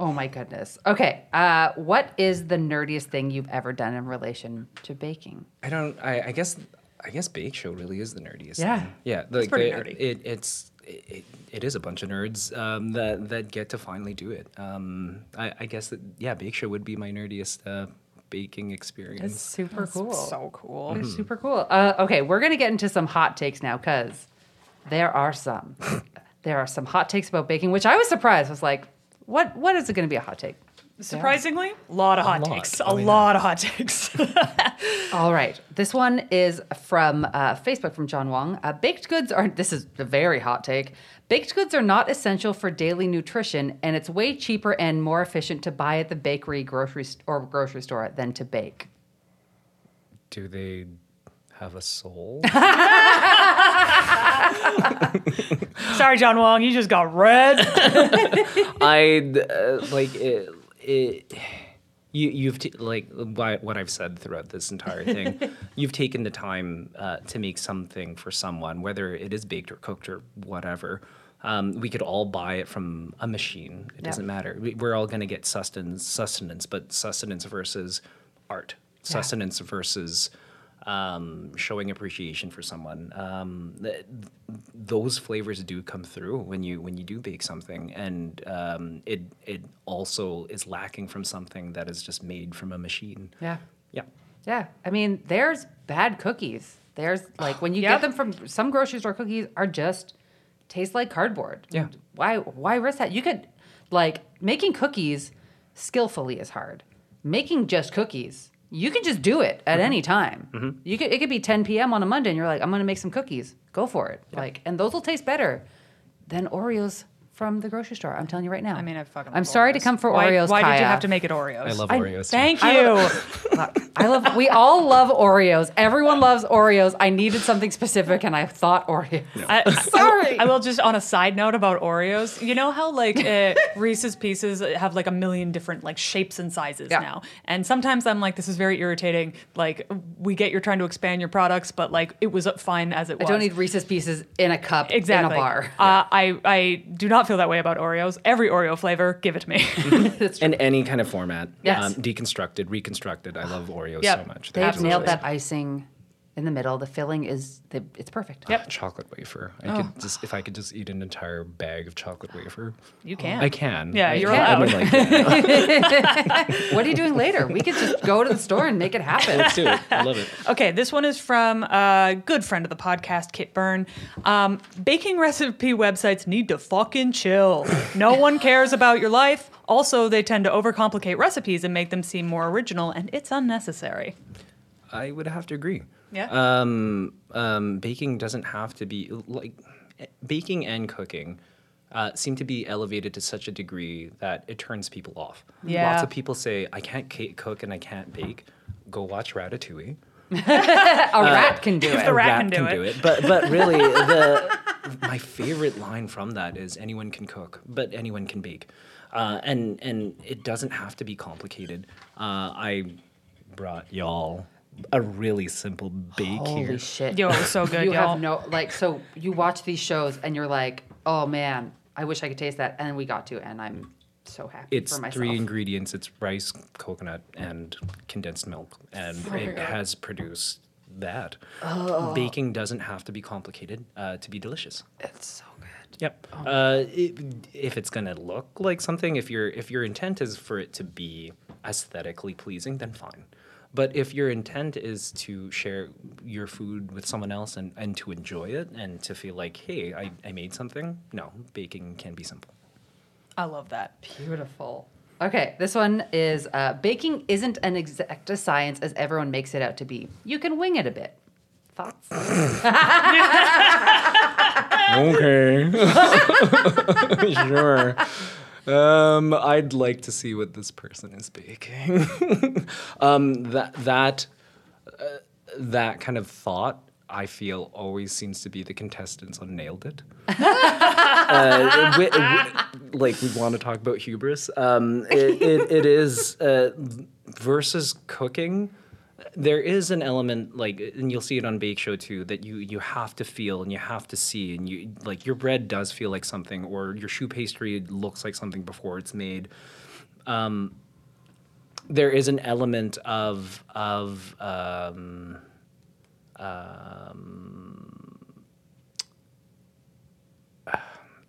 Oh my goodness. Okay. Uh, what is the nerdiest thing you've ever done in relation to baking? I don't. I, I guess. I guess Bake Show really is the nerdiest. Yeah. thing. Yeah. Like pretty the- nerdy. It, it's. It, it is a bunch of nerds um, that that get to finally do it. Um, I, I guess that yeah, Bake Show would be my nerdiest uh, baking experience. It's super cool. So cool. It's super cool. Uh, okay, we're gonna get into some hot takes now because there are some. there are some hot takes about baking, which I was surprised. I was like, what? What is it gonna be a hot take? Surprisingly, a lot of hot lot. takes. Oh, a yeah. lot of hot takes. All right. This one is from uh, Facebook from John Wong. Uh, baked goods are, this is a very hot take. Baked goods are not essential for daily nutrition, and it's way cheaper and more efficient to buy at the bakery, grocery, st- or grocery store than to bake. Do they have a soul? Sorry, John Wong, you just got red. I uh, like it. it you, you've t- like why- what I've said throughout this entire thing. you've taken the time uh, to make something for someone, whether it is baked or cooked or whatever. Um, we could all buy it from a machine. It Yeah. doesn't matter. We, we're all going to get sustenance, sustenance, but sustenance versus art, sustenance versus um, showing appreciation for someone. Um, th- those flavors do come through when you when you do bake something, and um, it it also is lacking from something that is just made from a machine. Yeah. Yeah. Yeah. I mean, there's bad cookies. There's like when you Yep. get them from some grocery store cookies are just taste like cardboard. Yeah. Why why risk that? You could like making cookies skillfully is hard. Making just cookies, you can just do it at mm-hmm. any time. Mm-hmm. You could it could be 10 p.m. on a Monday and you're like, I'm gonna make some cookies. Go for it. Like and those will taste better than Oreos from the grocery store. I'm telling you right now. I mean, I fucking. I'm love sorry to come for why, Oreos. Why did you have to make it Oreos? I love I- Oreos. too. Thank you. I love. We all love Oreos. Everyone loves Oreos. I needed something specific, and I thought Oreos. I, I- Sorry. I, will just on a side note about Oreos. You know how like uh, Reese's Pieces have like a million different like shapes and sizes Yeah. now, and sometimes I'm like, this is very irritating. Like we get you're trying to expand your products, but like it was fine as it was. I don't need Reese's Pieces in a cup exactly. in a bar. Uh, I I do not feel that way about Oreos. Every Oreo flavor, give it to me. In any kind of format. Yes. Um, deconstructed, reconstructed. I love Oreos Yep. so much. They've Absolutely. nailed that icing in the middle. The filling is the, it's perfect. Yep. Chocolate wafer. I Oh. could just if I could just eat an entire bag of chocolate wafer. you can. I can. Yeah, I you're can. I mean, allowed. like, yeah, What are you doing later? We could just go to the store and make it happen. let's do it. I love it. Okay, this one is from a good friend of the podcast, Kit Byrne. Um, baking recipe websites need to fucking chill. No one cares about your life. Also, they tend to overcomplicate recipes and make them seem more original, and it's unnecessary. I would have to agree. Yeah. Um, um, baking doesn't have to be like eh, baking and cooking uh, seem to be elevated to such a degree that it turns people off. Yeah. Lots of people say, "I can't ca- cook and I can't bake." Go watch Ratatouille. A rat can do it. the rat can do it. But but really, the my favorite line from that is anyone can cook, but anyone can bake, uh, and and it doesn't have to be complicated. Uh, I brought y'all a really simple bake Holy here. shit! Yo, it was so good, you y'all. have no like. So you watch these shows and you're like, oh man, I wish I could taste that. And then we got to, and I'm so happy It's for three ingredients. It's rice, coconut, and condensed milk, and it has produced that. Oh. Baking doesn't have to be complicated uh, to be delicious. It's so good. Yep. Uh, it, if it's gonna look like something, if your if your intent is for it to be aesthetically pleasing, then fine. But if your intent is to share your food with someone else and, and to enjoy it and to feel like, hey, I, I made something, no, baking can be simple. I love that. Beautiful. Okay, this one is uh, baking isn't an exact a science as everyone makes it out to be. You can wing it a bit. Thoughts? Okay. sure. Um, I'd like to see what this person is baking. um, that that uh, that kind of thought, I feel, always seems to be the contestants on Nailed It. uh, wi- wi- like we want to talk about hubris. Um, it, it, it is uh, versus cooking there is an element like and you'll see it on bake show too that you you have to feel and you have to see and you like your bread does feel like something or your choux pastry looks like something before it's made. Um, there is an element of of um, um,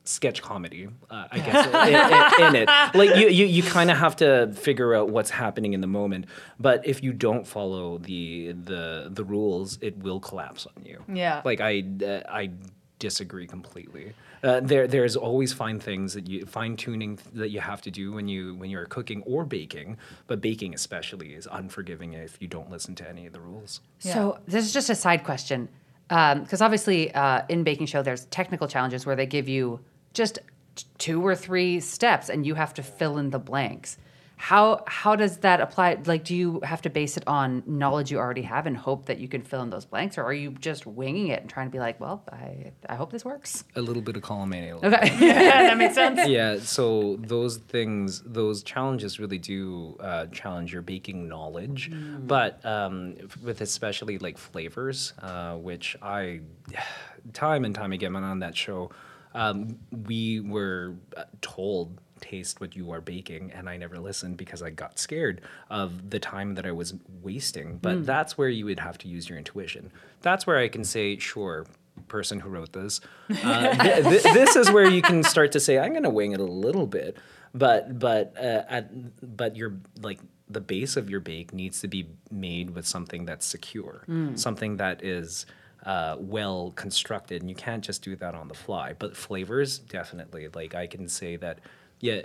sketch comedy, uh, I guess, in, in, in it. Like you, you, you kind of have to figure out what's happening in the moment. But if you don't follow the the the rules, it will collapse on you. Yeah. Like I, uh, I disagree completely. Uh, there, there's always fine things that you fine tuning that you have to do when you when you're cooking or baking. But baking especially is unforgiving if you don't listen to any of the rules. So this is just a side question, because obviously uh, in baking show there's technical challenges where they give you just t- two or three steps and you have to fill in the blanks. How how does that apply? Like, do you have to base it on knowledge you already have and hope that you can fill in those blanks, or are you just winging it and trying to be like, well, I I hope this works. A little bit of column A. Okay. that makes sense. yeah so those things those challenges really do uh, challenge your baking knowledge but um, with especially like flavors uh, which i time and time again when on that show um, we were uh, told taste what you are baking and i never listened because i got scared of the time that i was wasting but that's where you would have to use your intuition that's where i can say sure person who wrote this. Uh, th- th- this is where you can start to say, I'm going to wing it a little bit, but but uh, at, but your like the base of your bake needs to be made with something that's secure, something that is. Uh, well constructed, and you can't just do that on the fly. But flavors, definitely. Like I can say that, yeah,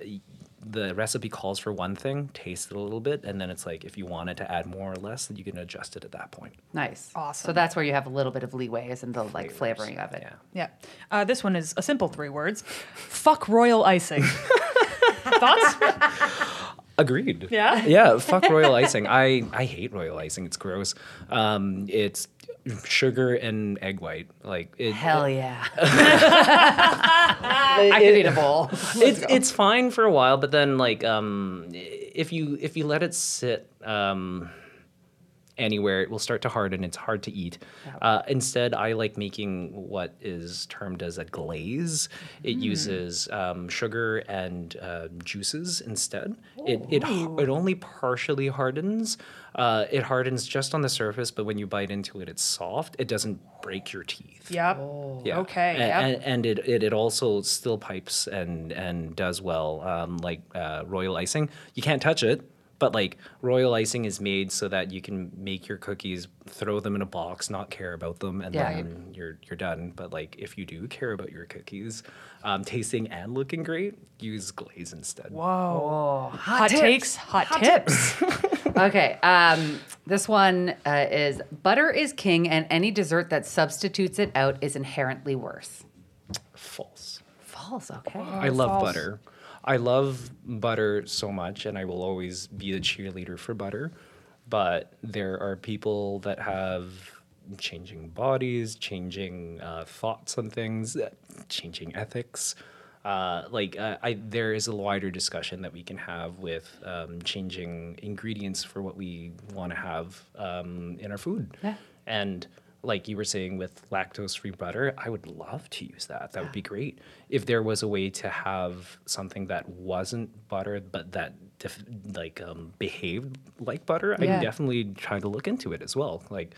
the recipe calls for one thing, taste it a little bit, and then it's like if you wanted to add more or less, then you can adjust it at that point. nice. Awesome. So that's where you have a little bit of leeway is in the like Flavors, flavoring of it. Yeah. Yeah. Uh, this one is a simple three words. Fuck royal icing. Thoughts? Agreed. Yeah? Yeah. Fuck royal icing. I I hate royal icing. It's gross. Um, it's sugar and egg white. Like it. Hell yeah. I could eat a bowl. it's it's fine for a while, but then like um, if you if you let it sit um, anywhere, it will start to harden. It's hard to eat. Uh, instead, I like making what is termed as a glaze. It uses um, sugar and uh, juices instead. It it it only partially hardens. Uh, it hardens just on the surface, but when you bite into it, it's soft. It doesn't break your teeth. Yep. Yeah. Okay, A- yep. And, and it, it, it also still pipes and, and does well, um, like uh, royal icing. You can't touch it, but like royal icing is made so that you can make your cookies, throw them in a box, not care about them, and Yeah. then you're you're done. But like if you do care about your cookies, um, tasting and looking great, use glaze instead. Whoa. Oh, Hot, takes, hot, tips. Okay. Um, this one uh, is butter is king, and any dessert that substitutes it out is inherently worse. False. False. Okay. I love false. butter. I love butter so much, and I will always be the cheerleader for butter. But there are people that have changing bodies, changing uh, thoughts on things, uh, changing ethics. Uh, like uh, I, there is a wider discussion that we can have with um, changing ingredients for what we want to have um, in our food. Yeah. And like you were saying with lactose free butter, I would love to use that. That would be great. If there was a way to have something that wasn't butter, but that def- like um, behaved like butter, Yeah. I'd definitely try to look into it as well. Like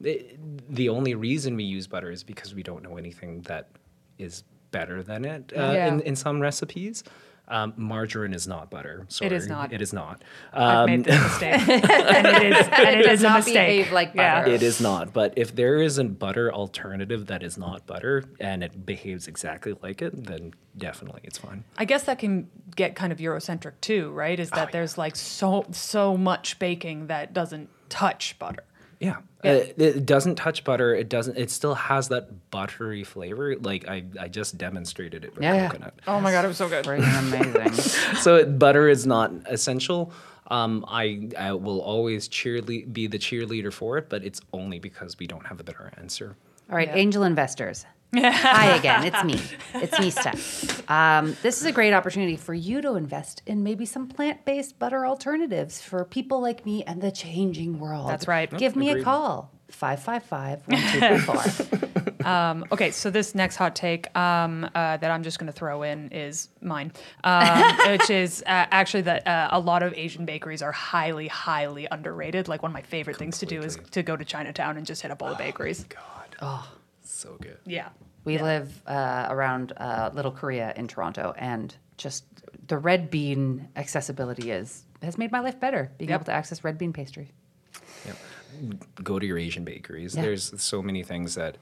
it, the only reason we use butter is because we don't know anything that is better than it uh, Yeah. in, in some recipes. Um, margarine is not butter. Sorry, is not. It is not. I've Um, made this mistake. and it is, and it does is a not mistake. behave like Yeah. butter. It is not. But if there is a butter alternative that is not butter and it behaves exactly like it, then definitely it's fine. I guess that can get kind of Eurocentric too, right? Is that yeah. there's like so so much baking that doesn't touch butter. Yeah. Uh, it doesn't touch butter. It doesn't. It still has that buttery flavor. Like I, I just demonstrated it with Yeah, yeah. coconut. Oh my god, it was so good. Freaking amazing. so butter is not essential. Um, I, I will always cheerle- be the cheerleader for it, but it's only because we don't have a better answer. All right, Yeah. angel investors. Hi again. It's me. It's me, Steph. Um, this is a great opportunity for you to invest in maybe some plant based butter alternatives for people like me and the changing world. That's right. Give me a call 555 1234. Um, okay, so this next hot take um, uh, that I'm just going to throw in is mine, um, which is uh, actually that uh, a lot of Asian bakeries are highly, highly underrated. Like one of my favorite things to do is to go to Chinatown and just hit up all the bakeries. God. Oh, so good. Yeah. We live uh, around uh, Little Korea in Toronto, and just the red bean accessibility is has made my life better. Being Yep. able to access red bean pastry. Yeah. Go to your Asian bakeries. Yeah. There's so many things that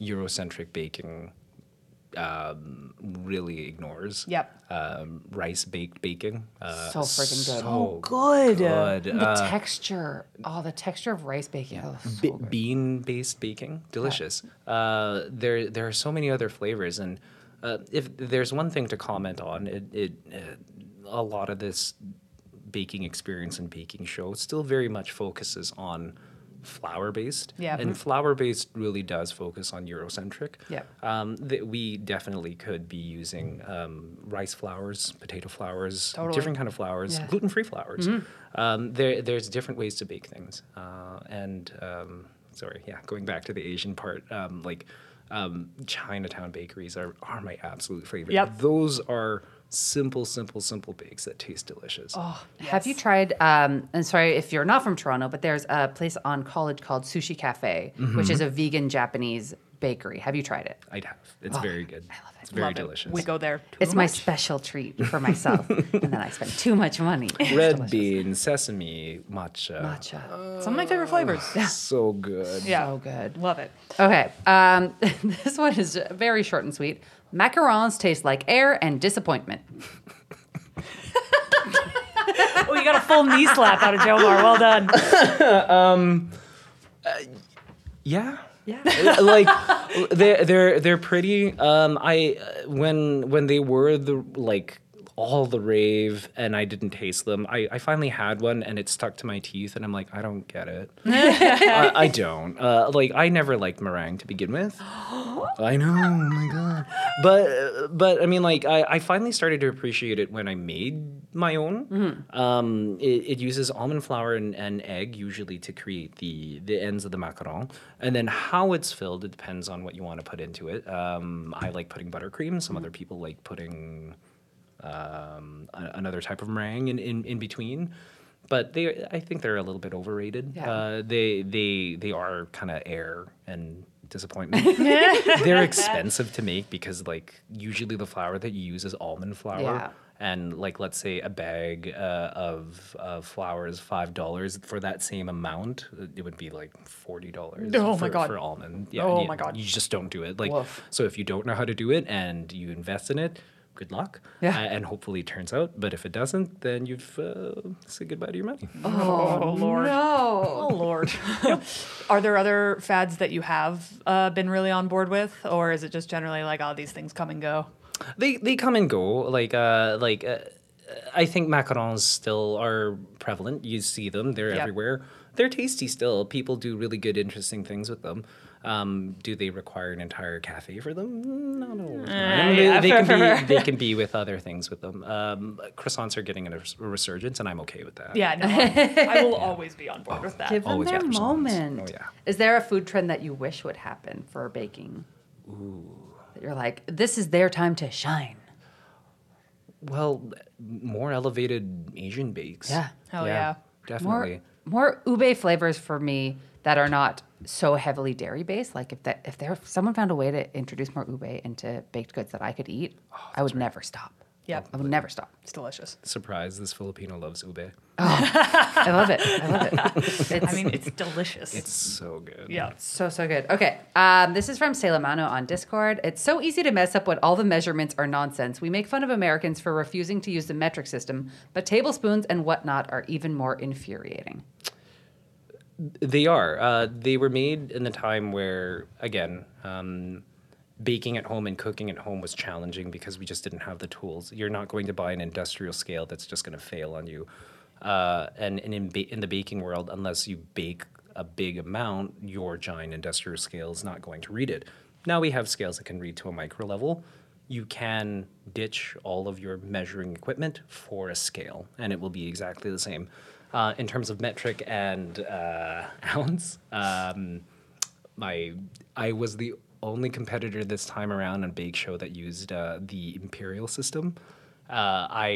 Eurocentric baking um, really ignores. Yep. Um, rice baked bacon. Uh, So freaking good. So good. good. The Uh, texture, oh, the texture of rice baking. Oh, so Be- bean-based baking, delicious. Uh, there, there are so many other flavors, and uh, if there's one thing to comment on, it, it uh, a lot of this baking experience and baking show still very much focuses on flour-based. Yeah. and flour-based really does focus on Eurocentric. Yeah. um, that we definitely could be using um, rice flours, potato flours, Totally. different kind of flours, Yeah. gluten-free flours. Um, there, there's different ways to bake things, uh, and um, sorry, yeah, going back to the Asian part, um, like um, Chinatown bakeries are are my absolute favorite. Yep. those are simple, simple, simple bakes that taste delicious. Oh, Have you tried? Um, and sorry if you're not from Toronto, but there's a place on College called Sushi Cafe, which is a vegan Japanese bakery. Have you tried it? I'd have. It's very good. I love it. It's very Love it. delicious. We go there. Too It's my special treat for myself, and then I spend too much money. Red delicious. bean, sesame, matcha. matcha. Some of my favorite flavors. So good. Yeah. So good. Love it. Okay, um, this one is very short and sweet. Macarons taste like air and disappointment. Oh, you got a full knee slap out of Jomar. Well done. Yeah. Yeah. like they're they're they're pretty. Um, I uh, when when they were the like all the rave and I didn't taste them. I, I finally had one and it stuck to my teeth and I'm like I don't get it. I, I don't. Uh, like I never liked meringue to begin with. I know. Oh my god. But but I mean like I, I finally started to appreciate it when I made my own. Um, it, it uses almond flour and, and egg usually to create the the ends of the macaron, and then how it's filled it depends on what you want to put into it. Um, I like putting buttercream. Some other people like putting um, another type of meringue in, in, in between. But they, I think they're a little bit overrated. Yeah. Uh, they they they are kind of air and disappointment. they're expensive to make because like usually the flour that you use is almond flour. Yeah. And like let's say a bag uh, of of flour is five dollars for that same amount, it would be like forty dollars. Oh my for, God. For almond, yeah. Oh you- my God. You just don't do it. Like Woof. so, if you don't know how to do it and you invest in it, good luck. Yeah. Uh, and hopefully it turns out. But if it doesn't, then you've uh, said goodbye to your money. Oh, Lord. Oh, No. Lord. Are there other fads that you have uh, been really on board with? Or is it just generally like, oh, these things come and go? They they come and go. Like uh like uh, I think macarons still are prevalent. You see them; they're Yep. everywhere. They're tasty still. People do really good, interesting things with them. Um, do they require an entire cafe for them? Not all the time. They- yeah, they, fair, can be they can be with other things with them. Um, croissants are getting a resurgence, and I'm okay with that. Yeah, no. I, I will always be on board with that. Give them Always their moment. Oh, yeah. Is there a food trend that you wish would happen for baking? Ooh. That you're like, this is their time to shine. Well, more elevated Asian bakes. Yeah. Hell yeah. definitely. More more ube flavors for me that are not so heavily dairy based. Like if that if there if someone found a way to introduce more ube into baked goods that I could eat, I would never stop. Yep. I would never stop. It's delicious. Surprise! This Filipino loves ube. I love it. I love it. It's, I mean, it's delicious. It's so good. yeah. so so good. Okay, um, this is from Salamano on Discord. It's so easy to mess up when all the measurements are nonsense. We make fun of Americans for refusing to use the metric system, but tablespoons and whatnot are even more infuriating. They are. Uh, they were made in the time where, again, um, baking at home and cooking at home was challenging because we just didn't have the tools. You're not going to buy an industrial scale that's just going to fail on you. Uh, and and in, ba- in the baking world, unless you bake a big amount, your giant industrial scale is not going to read it. Now we have scales that can read to a micro level. You can ditch all of your measuring equipment for a scale, and it will be exactly the same. Uh, in terms of metric and uh, ounce, um, my I was the only competitor this time around on Bake Show that used uh, the imperial system. Uh, I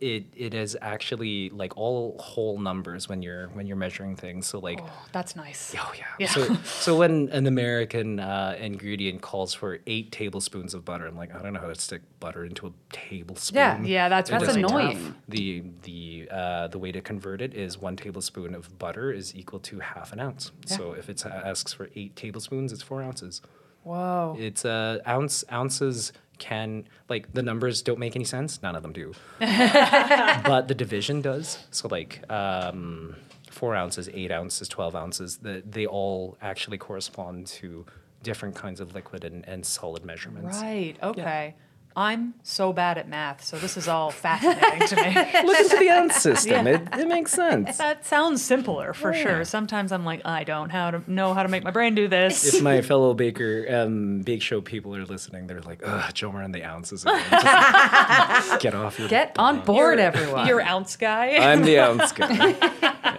it, it is actually like all whole numbers when you're when you're measuring things. So like. Oh, that's nice. Oh yeah. Yeah. So, so when an American uh, ingredient calls for eight tablespoons of butter, I'm like, I don't know how to stick butter into a tablespoon. Yeah. Yeah, that's It That's doesn't tough. annoying. The the uh, the way to convert it is one tablespoon of butter is equal to half an ounce. Yeah. So if it asks for eight tablespoons, it's four ounces. Whoa. It's uh, ounce ounces can like the numbers don't make any sense. None of them do, but the division does. So like um, four ounces, eight ounces, twelve ounces. The, they all actually correspond to different kinds of liquid and, and solid measurements. Right. Okay. I'm so bad at math, so this is all fascinating to me. Look into the ounce system. It, it makes sense. That sounds simpler for sure. Sometimes I'm like, I don't how to know how to make my brain do this. if my fellow baker um, bake show people are listening, they're like, "Ugh, Jomar and the ounces again." Just get off your Get on board, everyone. Your ounce guy. I'm the ounce guy.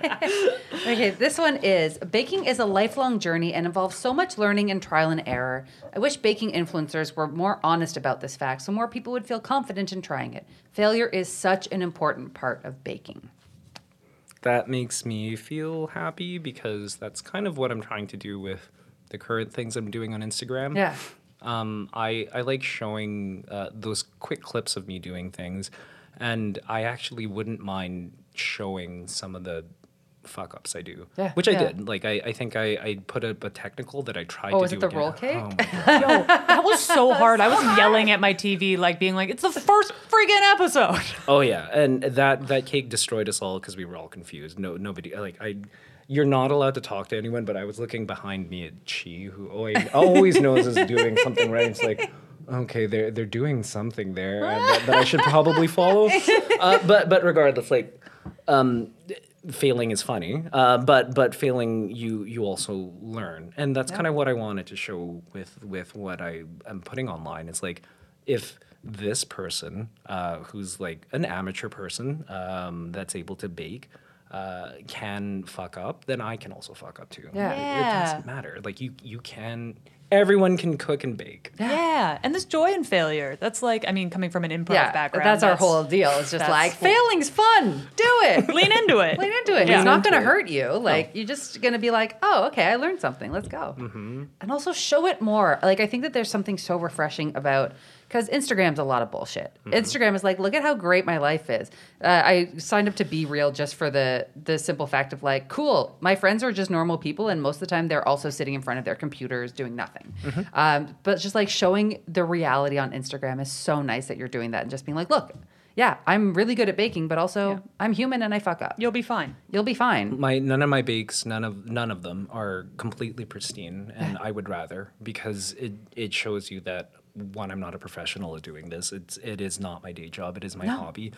Okay, this one is baking is a lifelong journey and involves so much learning and trial and error. I wish baking influencers were more honest about this fact so more people would feel confident in trying it. Failure is such an important part of baking. that makes me feel happy because that's kind of what I'm trying to do with the current things I'm doing on Instagram. Yeah. Um, I, I like showing uh, those quick clips of me doing things, and I actually wouldn't mind showing some of the fuck ups I do. Yeah. Which I Yeah. did. Like I, I think I, I put up a technical that I tried Oh, to was do it the again. roll cake? Oh my God. Yo, that was so hard. I was yelling at my TV, like being like, "It's the first freaking episode." Oh yeah, and that that cake destroyed us all because we were all confused. No, nobody like I. You're not allowed to talk to anyone, but I was looking behind me at Chi, who always, always knows is doing something right. It's like, okay, they're they're doing something there that, that I should probably follow. Uh, but but regardless, like, um, failing is funny, uh, but but failing you you also learn, and that's kind of what I wanted to show with with what I am putting online. It's like if this person uh, who's like an amateur person um, that's able to bake uh, can fuck up, then I can also fuck up too. Yeah. It- It, doesn't matter. Like you you can. Everyone can cook and bake. Yeah. and this joy in failure. That's like, I mean, coming from an improv Yeah, background. that's our whole deal. It's just like failing's fun. Do it. Lean into it. Lean into it. Yeah. It's not going to hurt you. Like you're just going to be like, oh, okay, I learned something. Let's go. Mm-hmm. And also show it more. Like I think that there's something so refreshing about because Instagram's a lot of bullshit. Mm-hmm. Instagram is like, look at how great my life is. Uh, I signed up to BeReal just for the the simple fact of like, cool, my friends are just normal people, and most of the time they're also sitting in front of their computers doing nothing. Mm-hmm. Um, but just like showing the reality on Instagram is so nice that you're doing that and just being like, look. Yeah, I'm really good at baking, but also Yeah. I'm human and I fuck up. You'll be fine. You'll be fine. my none of my bakes none of none of them are completely pristine and i would rather because it it shows you that one i'm not a professional at doing this. It's it is not my day job. It is my hobby.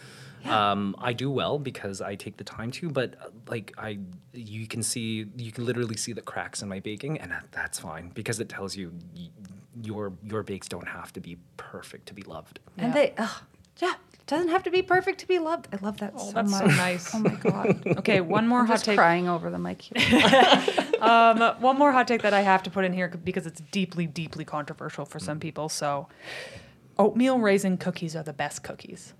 Um i do well because i take the time to but uh, like i you can see you can literally see the cracks in my baking and that, that's fine because it tells you y- your your bakes don't have to be perfect to be loved. And they, ugh, yeah, it doesn't have to be perfect to be loved. I love that Oh, so that's much. so nice. Oh my god, Okay, one more I'm hot just take. crying over them. Like, Um, one more hot take that I have to put in here because it's deeply, deeply controversial for some people. So, oatmeal raisin cookies are the best cookies.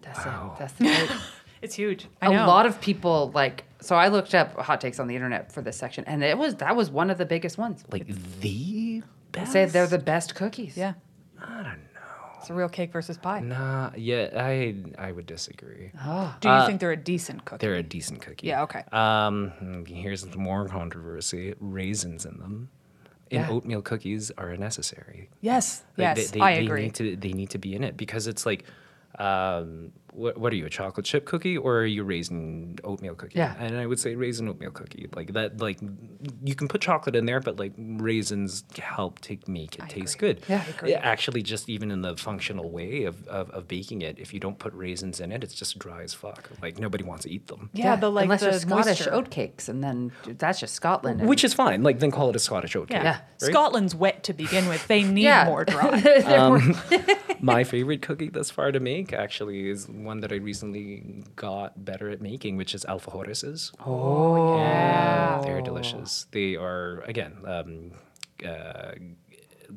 that's it. That's it. It's huge. A lot of people like. So I looked up hot takes on the internet for this section, and it was that was one of the biggest ones. like the They best say they're the best cookies. yeah, i don't know it's a real cake versus pie. nah yeah i i would disagree Do you think they're a decent cookie? They're a decent cookie. Yeah, okay. Um, here's more controversy: raisins in them. In Yeah. oatmeal cookies are necessary. Yes, Like, yes, they, they, I they agree. Need to, they need to be in it because it's like, um, what, what are you, a chocolate chip cookie or are you raisin oatmeal cookie? Yeah. And I would say raisin oatmeal cookie. Like that, like you can put chocolate in there, but like raisins help to make it taste good. Yeah, I agree. Actually, just even in the functional way of, of, of baking it, if you don't put raisins in it, it's just dry as fuck. Like nobody wants to eat them. yeah, the like unless the you're Scottish moisture. oatcakes, and then that's just Scotland. and- Which is fine. Like then call it a Scottish oat Yeah. cake. Yeah. right? Scotland's wet to begin with. They need more dry. Um, They're My favorite cookie thus far to make actually is one that I recently got better at making, which is alfajores. Oh, yeah. They're delicious. They are, again, um, uh,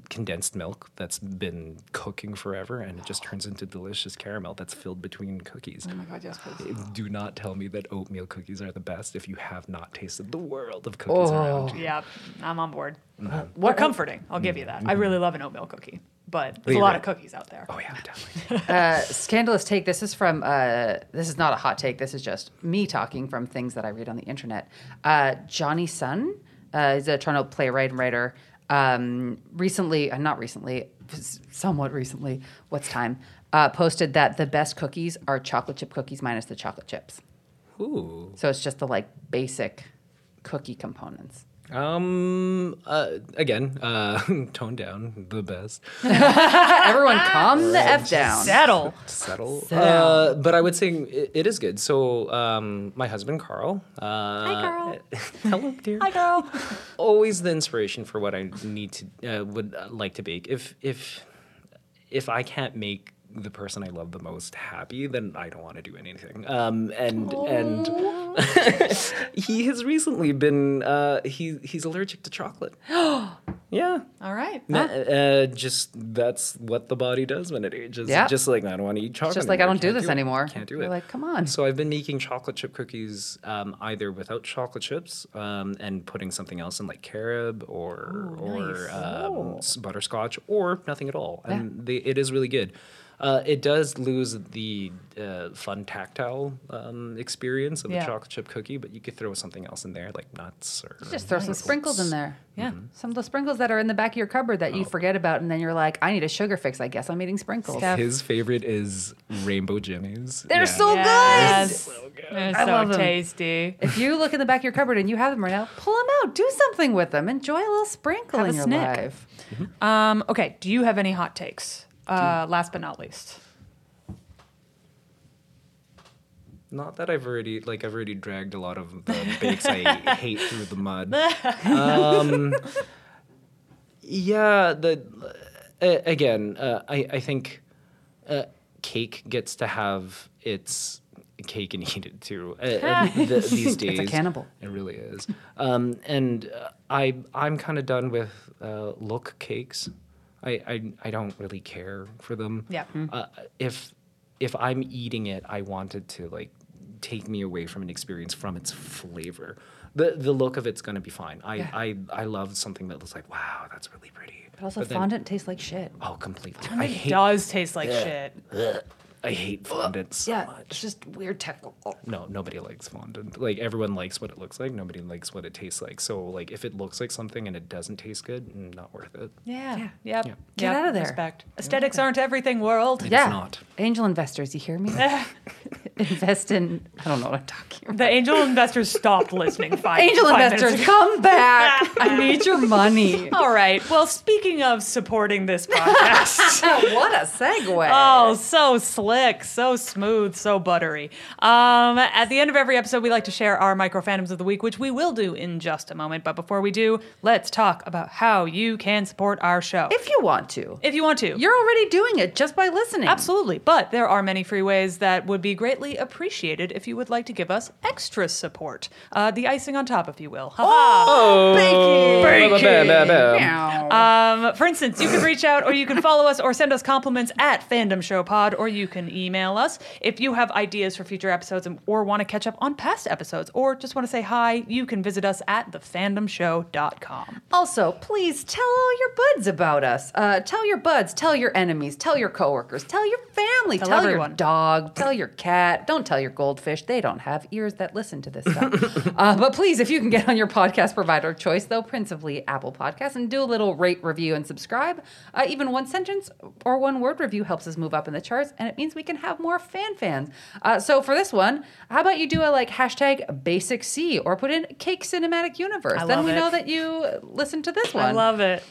condensed milk that's been cooking forever and it just turns into delicious caramel that's filled between cookies. oh my god, yes, please. Do not tell me that oatmeal cookies are the best if you have not tasted the world of cookies around you. Yeah, I'm on board. Mm-hmm. They're comforting. I'll give you that. I really love an oatmeal cookie, but there's a lot right. of cookies out there. Oh, yeah, definitely. uh, scandalous take. This is from. Uh, this is not a hot take. This is just me talking from things that I read on the internet. Uh, Jonny Sun. Uh, he's a Toronto playwright and writer. Um, recently, uh, not recently, somewhat recently. What's time? Uh, posted that the best cookies are chocolate chip cookies minus the chocolate chips. Ooh. So it's just the like basic cookie components. Um. Uh. Again. Uh. Tone down. The best. Everyone, calm the f down. Settle. Settle. Settle. Uh. But I would say it, it is good. So. Um. My husband Carl. Uh, Hi Carl. hello, dear. Hi, girl. always the inspiration for what I need to uh, would uh, like to bake. If if if I can't make the person I love the most happy, then I don't want to do anything. Um, and and he has recently been uh, he he's allergic to chocolate. yeah. All right. Uh, uh, just that's what the body does when it ages. Yeah. Just like I don't want to eat chocolate. just like, I don't do this it. anymore. Can't do You're it. like, come on. So I've been making chocolate chip cookies um, either without chocolate chips um, and putting something else in like carob or or um, butterscotch or nothing at all, and they, it is really good. Uh, it does lose the uh, fun tactile um, experience of Yeah. the chocolate chip cookie, but you could throw something else in there like nuts or Just throw some sprinkles in there. Yeah. Some of the sprinkles that are in the back of your cupboard that you forget about, and then you're like, I need a sugar fix. I guess I'm eating sprinkles. Steph. His favorite is rainbow jimmies. They're Yeah. so Yes. good. They're I so love 'em. tasty. If you look in the back of your cupboard and you have them right now, pull them out. Do something with them. Enjoy a little sprinkle Have in a your snick. life. Um, okay. Do you have any hot takes? Uh, last but not least. Not that I've already like I've already dragged a lot of the bakes I hate through the mud. Um, yeah, the uh, again, uh, I I think uh, cake gets to have its cake and eat it too. Uh, uh, th- these days, It's a cannibal. It really is. Um, and uh, I I'm kind of done with uh, look cakes. I, I I don't really care for them. Yeah. Uh, if if I'm eating it, I want it to like take me away from an experience from its flavor. The the look of it's gonna be fine. I Yeah. I, I love something that looks like wow, that's really pretty. But also, then- fondant tastes like shit. oh, completely. I It hate does taste like shit. ugh, I hate fondant so yeah, much. it's just weird technical. No, nobody likes fondant. Like everyone likes what it looks like. Nobody likes what it tastes like. So like if it looks like something and it doesn't taste good, mm, not worth it. Yeah. Yeah. Yep. Yeah. Get Yep. out of there. Respect. Aesthetics aren't everything, world. yeah, not. angel investors, you hear me? Invest in. I don't know what I'm talking about. The angel investors stopped listening. Five, Angel five minutes investors, ago. come back! I need your money. All right. Well, speaking of supporting this podcast. what a segue! Oh, so slick, so smooth, so buttery. Um, at the end of every episode, we like to share our micro fandoms of the week, which we will do in just a moment. But before we do, let's talk about how you can support our show. if you want to, if you want to. you're already doing it just by listening. Absolutely. But there are many free ways that would be greatly appreciated if you would like to give us extra support. Uh, the icing on top, if you will. Ha-ha. Oh, Um, for instance, you can reach out or you can follow us or send us compliments at Fandom Show Pod or you can email us. If you have ideas for future episodes or want to catch up on past episodes or just want to say hi, you can visit us at thefandomshow.com. Also, please tell all your buds about us. Uh, tell your buds, tell your enemies, tell your coworkers, tell your family, Tell tell, everyone. your dog, tell your cat. Don't tell your goldfish; they don't have ears that listen to this stuff. uh, but please, if you can get on your podcast provider of choice, though, principally Apple Podcasts, and do a little rate, review, and subscribe. Uh, even one sentence or one word review helps us move up in the charts, and it means we can have more fan fans. Uh, so for this one, how about you do a like hashtag basic C or put in Cake Cinematic Universe? I then we it. know that you listen to this one. I love it.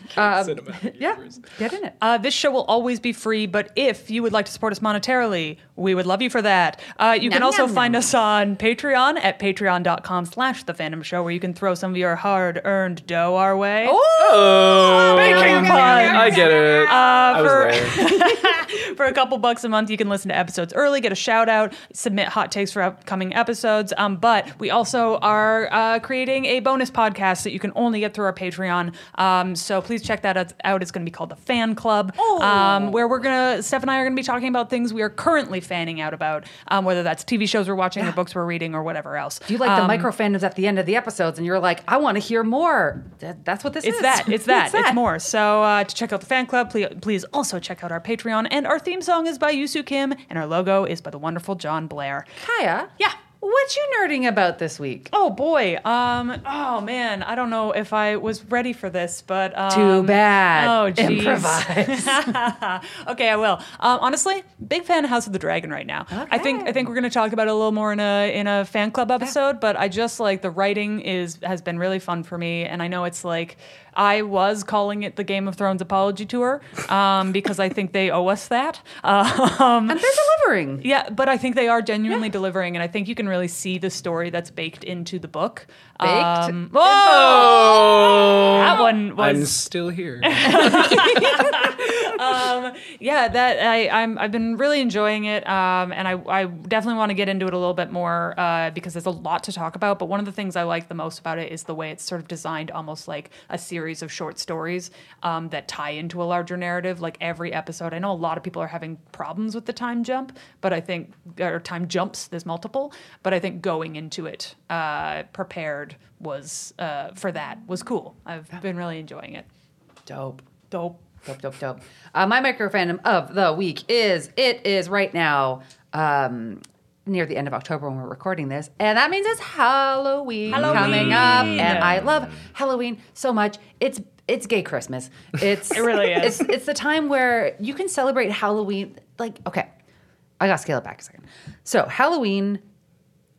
Yeah, get in it. Uh, this show will always be free, but if you would like to support us monetarily, we would love you for that. Uh, you can also nom, find nom. us on Patreon at patreon.com slash the fandom show, where you can throw some of your hard-earned dough our way. Oh, Baking puns. I get it. I was for- there. For a couple bucks a month, you can listen to episodes early, get a shout out, submit hot takes for upcoming episodes. Um, but we also are uh, creating a bonus podcast that you can only get through our Patreon. Um, so please check that out. out. It's going to be called the Fan Club, um, where we're gonna Steph and I are gonna be talking about things we are currently fanning out about, um, whether that's TV shows we're watching or books we're reading or whatever else. Do you like the micro fandoms at the end of the episodes and you're like, I want to hear more? That, that's what this is. It's that. It's that. It's, more. So uh, to check out the fan club, please, please also check out our Patreon. And our theme song is by Yusu Kim, and our logo is by the wonderful John Blair. Kaya, Yeah. What you nerding about this week? Oh boy. Um. Oh man. I don't know if I was ready for this, but um, Too bad. Oh, geez. Improvise. okay, I will. Um, honestly, big fan of House of the Dragon right now. Okay. I think I think we're gonna talk about it a little more in a in a fan club episode. But I just like the writing is has been really fun for me, and I know it's like I was calling it the Game of Thrones apology tour um, because I think they owe us that. Um, and they're delivering. yeah, but I think they are genuinely delivering, and I think you can really see the story that's baked into the book. Baked? Um, whoa! That one was I'm still here. yeah, that I, I'm I've been really enjoying it, um, and I, I definitely want to get into it a little bit more uh, because there's a lot to talk about. But one of the things I like the most about it is the way it's sort of designed, almost like a series of short stories um, that tie into a larger narrative. Like every episode, I know a lot of people are having problems with the time jump, but I think or time jumps. There's multiple, but I think going into it uh, prepared was uh, for that was cool. I've been really enjoying it. Dope. Dope. Dope, dope, dope. Uh, my micro fandom of the week is it is right now um, near the end of October when we're recording this, and that means it's Halloween, coming up, and I love Halloween so much. It's it's gay Christmas. It's It really is. It's it's the time where you can celebrate Halloween. Like okay, I gotta scale it back a second. So Halloween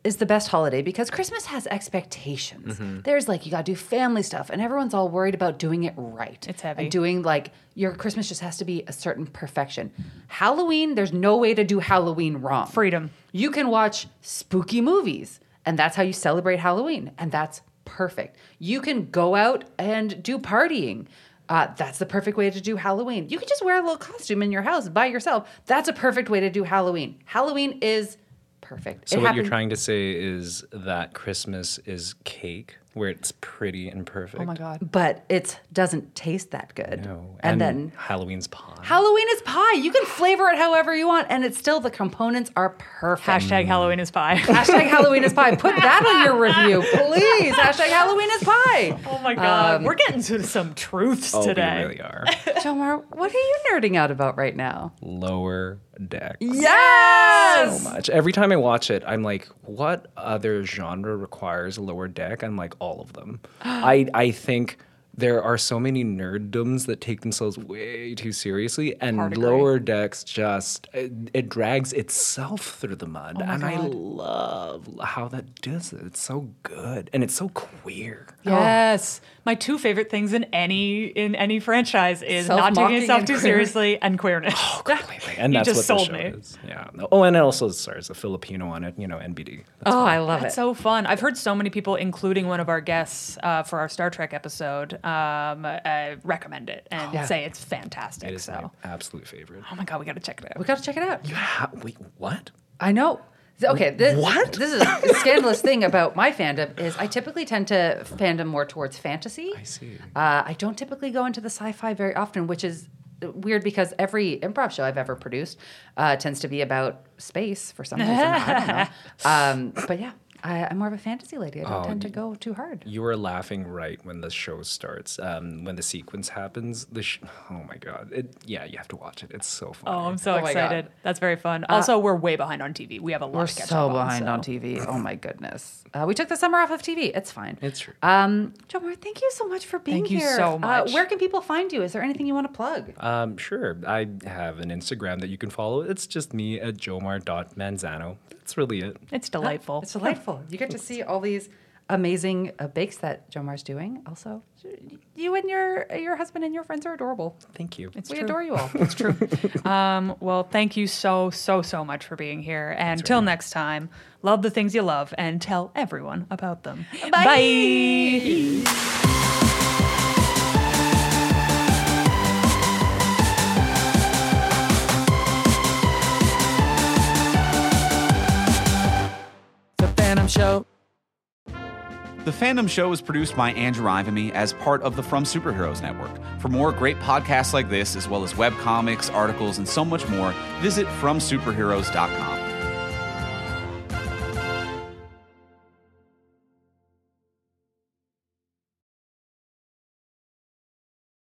is the best holiday because Christmas has expectations. There's like you got to do family stuff, and everyone's all worried about doing it right. It's heavy. And doing like your Christmas just has to be a certain perfection. Halloween, there's no way to do Halloween wrong. Freedom. You can watch spooky movies, and that's how you celebrate Halloween, and that's perfect. You can go out and do partying. Uh, that's the perfect way to do Halloween. You can just wear a little costume in your house by yourself. That's a perfect way to do Halloween. Halloween is perfect. So It what you're trying to say is that Christmas is cake, where it's pretty and perfect. Oh my god. but it doesn't taste that good. No. And, then Halloween's pie. Halloween is pie. You can flavor it however you want, and it's still the components are perfect. Hashtag mm. Halloween is pie. Hashtag Halloween is pie. Put that on your review, please. Hashtag Halloween is pie. oh my god. Um, We're getting to some truths oh, today. we really are. Jomar, what are you nerding out about right now? Lower deck. Yes. So much. Every time I watch it, I'm like, what other genre requires lower deck? I'm like, all of them. I I think there are so many nerddoms that take themselves way too seriously, and Hard lower decks just it, it drags itself through the mud, and I love how that does it. It's so good, and it's so queer. Yes. My two favorite things in any in any franchise is not taking Self-mocking yourself too queer. seriously and queerness. Oh, Completely. And that's just what sold the show me. is. Yeah. Oh, and it also stars a Filipino on it, you know, NBD. That's Oh, I love That's it. so fun. I've heard so many people, including one of our guests uh, for our Star Trek episode, um, uh, recommend it and Yeah. say it's fantastic. it is so, my absolute favorite. oh my god, we got to check it out. we got to check it out. You ha- wait, what? I know. Okay, this, What? This is a scandalous thing about my fandom is I typically tend to fandom more towards fantasy. I see. Uh, I don't typically go into the sci-fi very often, which is weird because every improv show I've ever produced uh, tends to be about space for some reason. I don't know. Um, but yeah, I, I'm more of a fantasy lady. I don't Oh, tend to go too hard. You were laughing right when the show starts. Um, when the sequence happens, the sh- oh my god! It, yeah, you have to watch it. It's so fun. Oh, I'm so Oh excited. That's very fun. Also, we're way behind on TV. We have a lot We're to catch so up behind on, so- TV. Oh my goodness. Uh, we took the summer off of TV. It's fine. It's true. Um, Jomar, thank you so much for being Thank you here. so Uh, much. where can people find you? Is there anything you want to plug? Um, sure. I have an Instagram that you can follow. It's just me at jomar.manzano. That's really it. It's delightful. It's delightful. You get to see all these amazing uh, bakes that Jomar's doing. Also, you and your your husband and your friends are adorable. Thank you. It's we true. adore you all. It's true. um, well, thank you so, so, so much for being here. And till next time, love the things you love and tell everyone about them. Bye. The Fandom Show. The Fandom Show is produced by Andrew Ivimey as part of the From Superheroes Network. For more great podcasts like this, as well as webcomics, articles, and so much more, visit FromSuperheroes.com.